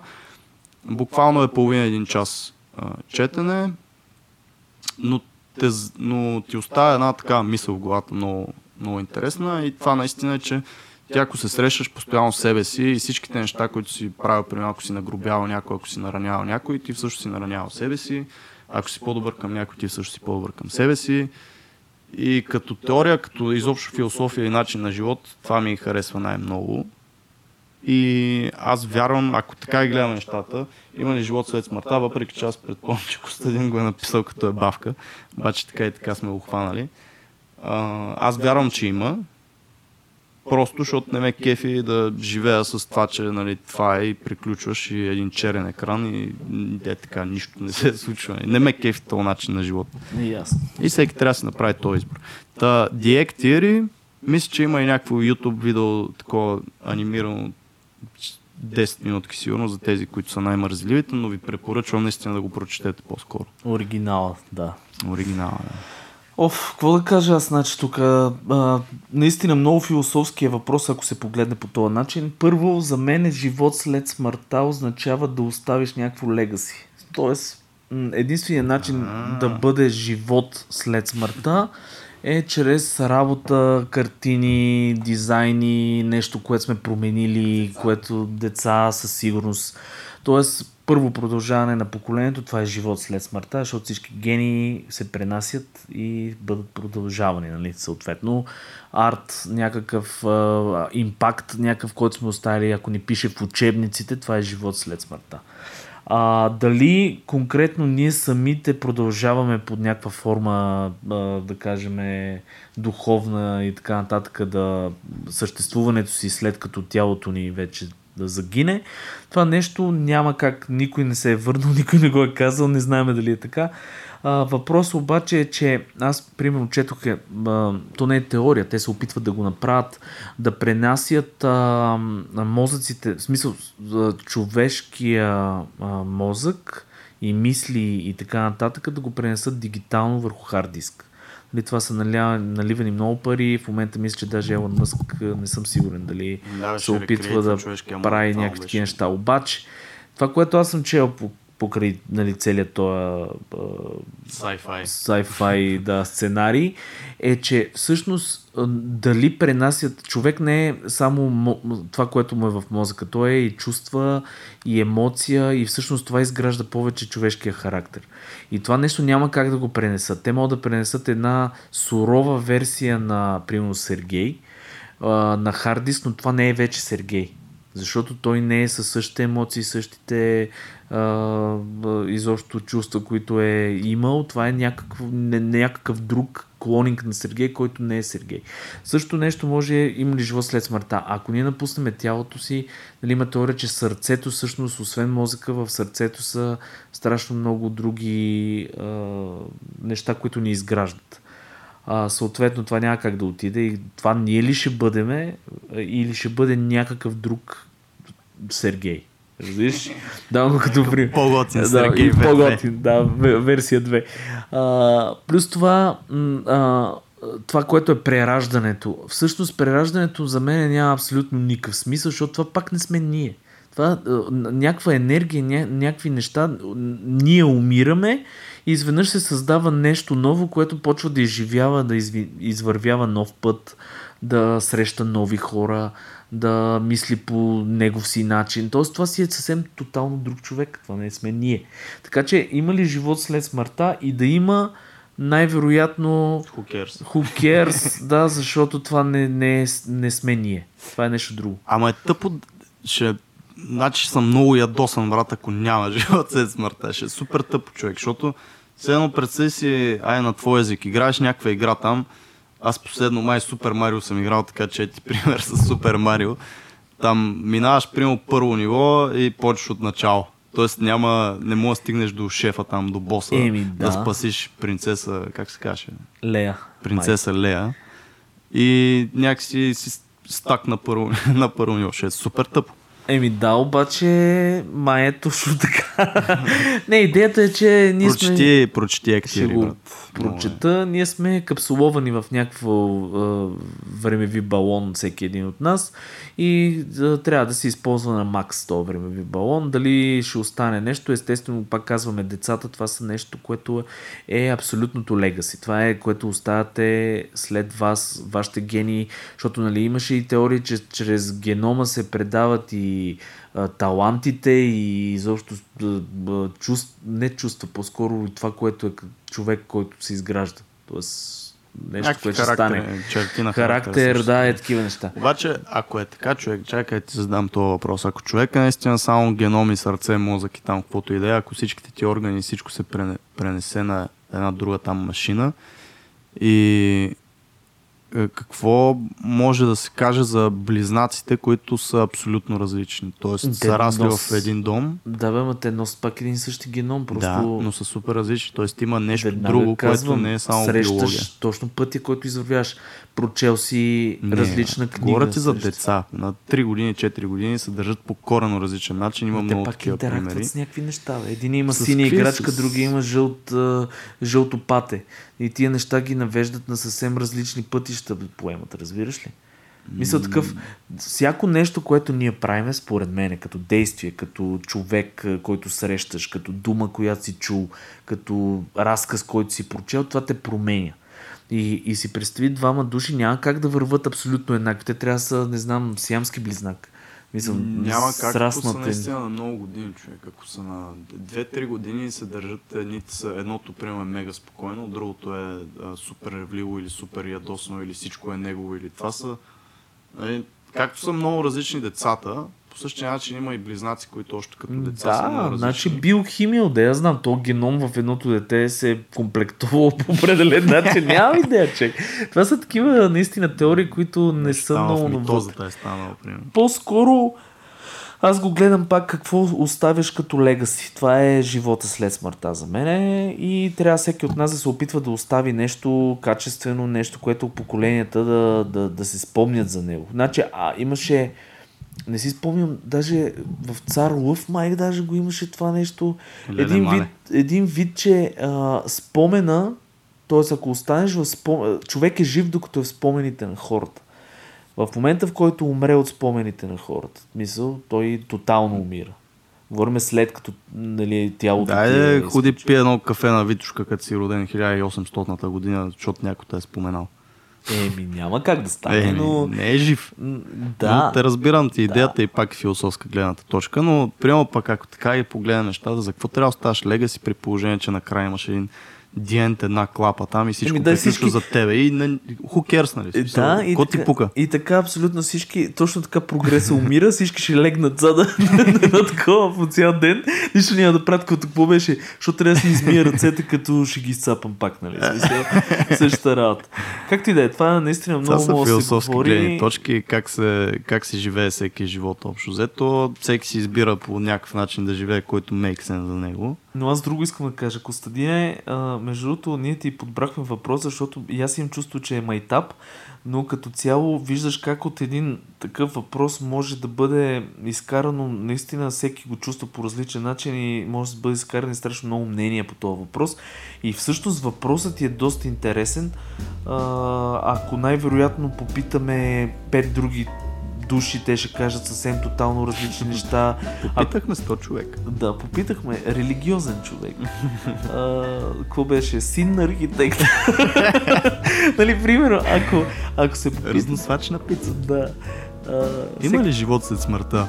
Буквално е половина един час а, четене, но, те, но ти оставя една така мисъл в главата много, много интересна и това наистина е, че ти ако се срещаш постоянно с себе си и всичките неща, които си правил, примерно ако си нагробявал някой, ако си наранявал някой, ти всъщност си наранявал себе си, ако си по-добър към някой, ти всъщност си по-добър към себе си. И като теория, като изобщо философия и начин на живот, това ми харесва най-много. И аз вярвам, ако така и гледам нещата, има ли живот след смъртта, въпреки че аз предполагам, че Костадин го е написал като е бавка, обаче така и така сме го хванали. Аз вярвам, че има. Просто, защото не ме кефи да живея с това, че нали, това е и приключваш и един черен екран и е така, нищо не се случва. Не ме кефи този начин на живота. Ясно. И всеки трябва да си направи този избор. Та, The Theory, мисля, че има и някакво YouTube видео, такова анимирано 10 минутки сигурно за тези, които са най-мързливите, но ви препоръчвам наистина да го прочетете по-скоро. Оригинала, да. Оригинала, да. Оф, какво да кажа аз, значи тук наистина много философски е въпрос, ако се погледне по този начин. Първо, за мен е живот след смъртта означава да оставиш някакво легаси. Тоест, единственият начин А-а-а. да бъде живот след смъртта е чрез работа, картини, дизайни, нещо, което сме променили, което деца със сигурност. Тоест, първо продължаване на поколението, това е живот след смъртта, защото всички гени се пренасят и бъдат продължавани, нали, съответно. Арт, някакъв импакт, някакъв, който сме оставили, ако ни пише в учебниците, това е живот след смъртта. А, дали конкретно ние самите продължаваме под някаква форма, а, да кажем, духовна и така нататък, да съществуването си след като тялото ни вече да загине. Това нещо няма как, никой не се е върнал, никой не го е казал, не знаем дали е така. А, въпрос обаче е, че аз, примерно, четох, е, а, то не е теория, те се опитват да го направят, да пренасят а, мозъците, в смисъл човешкия а, мозък и мисли и така нататък, да го пренесат дигитално върху хард диск. Нали, това са наля, наливани много пари. В момента мисля, че даже Елон Мъск не съм сигурен дали да, се опитва да прави някакви такива неща. Обаче, това, което аз съм чел по покрай нали, целият този sci-fi, sci-fi да, сценарий, е, че всъщност дали пренасят... Човек не е само това, което му е в мозъка. Той е и чувства, и емоция, и всъщност това изгражда повече човешкия характер. И това нещо няма как да го пренесат. Те могат да пренесат една сурова версия на, примерно, Сергей, на хардис, но това не е вече Сергей. Защото той не е със същите емоции, същите изобщо чувства, които е имал. Това е някакъв, не, някакъв друг клонинг на Сергей, който не е Сергей. Също нещо може, има ли живот след смъртта. Ако ние напуснем тялото си, нали, има теория, че сърцето всъщност, освен мозъка, в сърцето са страшно много други а, неща, които ни изграждат. А, съответно, това няма как да отиде и това ние ли ще бъдеме или ще бъде някакъв друг Сергей. Разбираш? Да, го като при... По-готин да. По-готин, да, версия 2. А, плюс това, а, това, което е прераждането. Всъщност прераждането за мен няма абсолютно никакъв смисъл, защото това пак не сме ние. Това някаква енергия, ня, някакви неща, ние умираме и изведнъж се създава нещо ново, което почва да изживява, да изви, извървява нов път, да среща нови хора, да мисли по негов си начин. Тоест това си е съвсем тотално друг човек. Това не сме ние. Така че има ли живот след смъртта и да има най-вероятно who cares, да, защото това не, не, е, не сме ние. Това е нещо друго. Ама е тъпо, ще... Значи съм много ядосан, брат, ако няма живот след смъртта. Ще е супер тъпо човек, защото все едно представи си, ай на твой език, играеш някаква игра там, аз последно май Супер Марио съм играл, така че ти пример с Супер Марио. Там минаваш, примерно, първо ниво и почваш от начало. Тоест няма, не можеш да стигнеш до шефа там, до боса, Еми, да. да. спасиш принцеса, как се каже? Лея. принцеса Лея. И някакси си стак на първо, на първо ниво. Ще е супер тъпо. Еми да, обаче май е точно така. не, идеята е, че ние сме... Прочети, прочети Ще актиери, го е. прочета. Ние сме капсуловани в някакво а, времеви балон, всеки един от нас. И а, трябва да се използва на макс този времеви балон. Дали ще остане нещо, естествено, пак казваме, децата, това са нещо, което е абсолютното легаси. Това е, което оставате след вас, вашите гени, защото нали, имаше и теории, че чрез генома се предават и а, талантите и изобщо а, чувств, не чувства, по-скоро това, което е човек, който се изгражда. Тоест нещо, Някакви което ще стане. черти на Характер, също. да, е такива неща. Обаче, ако е така, човек, чакай ти задам този въпрос. Ако човек е наистина само геном и сърце, мозък и там каквото и да е, ако всичките ти органи, всичко се прене- пренесе на една друга там машина и какво може да се каже за близнаците, които са абсолютно различни? Тоест, Те са расли нос- в един дом, Да, бе, ма те носят пак един същи геном. Просто да, но са супер различни. Тоест, има нещо веднага друго, казвам, което не е само срещаш биология. точно пътя, който извървяш. Прочел си Не, различна книга. Говоря ти за деца. На 3 години, 4 години се държат по корено различен начин. Има Ма те много пак такива примери. с някакви неща. Бе. Един има С синя играчка, С- другия има жълт, жълто пате. И тия неща ги навеждат на съвсем различни пътища поемат, разбираш ли? Мисля такъв, всяко нещо, което ние правиме, според мен, като действие, като човек, който срещаш, като дума, която си чул, като разказ, който си прочел, това те променя. И, и си представи двама души, няма как да върват абсолютно еднакви. Те трябва да са, не знам, сиамски близнак. Мисля, Няма как, са сраснат е. наистина на много години, човек. Ако са на 2-3 години се държат, едните са, едното, примерно, е мега спокойно, другото е а, супер ревливо или супер ядосно, или всичко е негово, или това са... Нали, както са много различни децата, по същия начин има и близнаци, които още като деца са много Да, значи биохимия, да я знам, то геном в едното дете се е комплектувал по определен начин. Нямам идея, че. Това са такива наистина теории, които не са Там много навътре. митозата е станало, примерно. По-скоро аз го гледам пак какво оставяш като легаси. Това е живота след смъртта за мен и трябва всеки от нас да се опитва да остави нещо качествено, нещо, което поколенията да, да, да се спомнят за него. Значи, а имаше не си спомням, даже в Цар Лъв май даже го имаше това нещо. Леле, един, мале. вид, един вид, че а, спомена, т.е. ако останеш в спомен... Човек е жив, докато е в спомените на хората. В момента, в който умре от спомените на хората, мисъл, той тотално умира. Говорим след като нали, тялото ти е да ходи пие едно кафе на Витушка, като си роден 1800-та година, защото някой те е споменал. Еми, няма как да стане, Е, но... не е жив. Да. Да, Но те разбирам ти идеята и пак е философска гледната точка, но приема пък ако така и погледна нещата, за какво трябва да оставаш легаси при положение, че накрая имаш един диент, една клапа там и всичко Еми, да, всички- за тебе. И не, who cares, нали? Е, Да, и Ко ти така, пука? и така абсолютно всички, точно така прогреса умира, всички ще легнат зада на такова по цял ден, нищо няма да правят като какво беше, защото трябва да си измия ръцете, като ще ги изцапам пак, нали? Същата работа. Както и да е, това наистина Това много са да се философски гледни говори. точки, как се, как се живее всеки живот общо взето. Всеки си избира по някакъв начин да живее, който make sense за него. Но аз друго искам да кажа. Костадине, между другото, ние ти подбрахме въпрос, защото и аз имам чувство, че е майтап, но като цяло виждаш как от един такъв въпрос може да бъде изкарано, наистина всеки го чувства по различен начин и може да бъде изкарани страшно много мнения по този въпрос. И всъщност въпросът ти е доста интересен. Ако най-вероятно попитаме пет други души, те ще кажат съвсем тотално различни неща. Попитахме 100 човек. Да, попитахме. Религиозен човек. А, Какво беше? Син на архитект. нали, примерно, ако, ако се попита... Разносвач на пица. Да. А, Има ли живот след смъртта?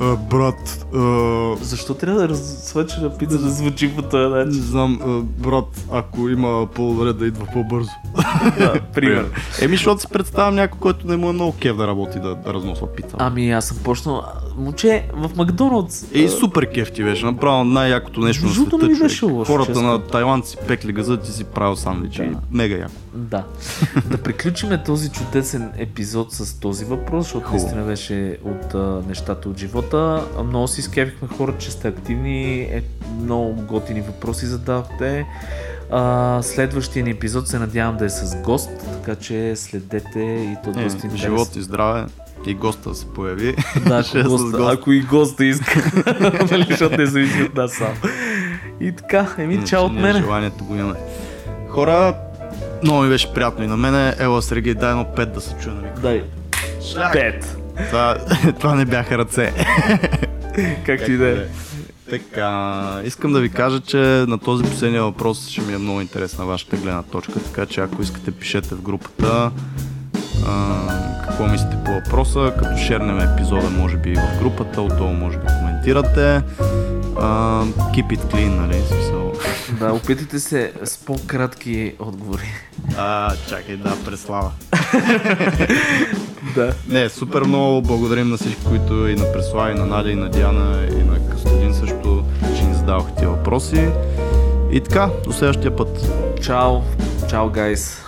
А, брат, а, Защо трябва да разсвечена пица да звучи по този не начин? знам, а, брат, ако има по-добре да идва по-бързо. Да, примерно. Еми, защото си представям някой, който не му е много кев да работи да, да разносва пица. Ами аз съм почнал... Момче, в Макдоналдс... А, супер кеф ти беше, направо най-якото нещо на света. не беше лошо, Хората честно. на Тайланд си пекли газа, ти си правил сандвичи. Да. Мега яко. Да. да приключиме този чудесен епизод с този въпрос, защото Хубаво. наистина беше от а, нещата от живота. Много си изкевихме хора, че сте активни, е, много готини въпроси задавахте. А, следващия ни епизод се надявам да е с гост, така че следете и то Е, доста интересно. живот и здраве. И госта се появи. Да, е ако, с госта, гост. ако и госта иска, нали, защото не зависи от нас сам. И така, еми, чао от мене. Желанието го имаме. Хора, много ми беше приятно и на мене. Ела, Сергей, дай едно пет да се чуе на микрофона. Дай. Пет. Това, това не бяха ръце. Както и да е. Така, искам да ви кажа, че на този последния въпрос ще ми е много интересна вашата гледна точка, така че ако искате пишете в групата а, какво мислите по въпроса, като шернем епизода може би и в групата, отдолу може би коментирате. А, keep it clean, нали? Смисъл. Да, опитайте се с по-кратки отговори. А, чакай, да, преслава. Да. Не, супер много благодарим на всички, които и на Преслава, и на Надя, и на Диана, и на Кастадин също, че ни задаваха тия въпроси. И така, до следващия път. Чао. Чао, гайс.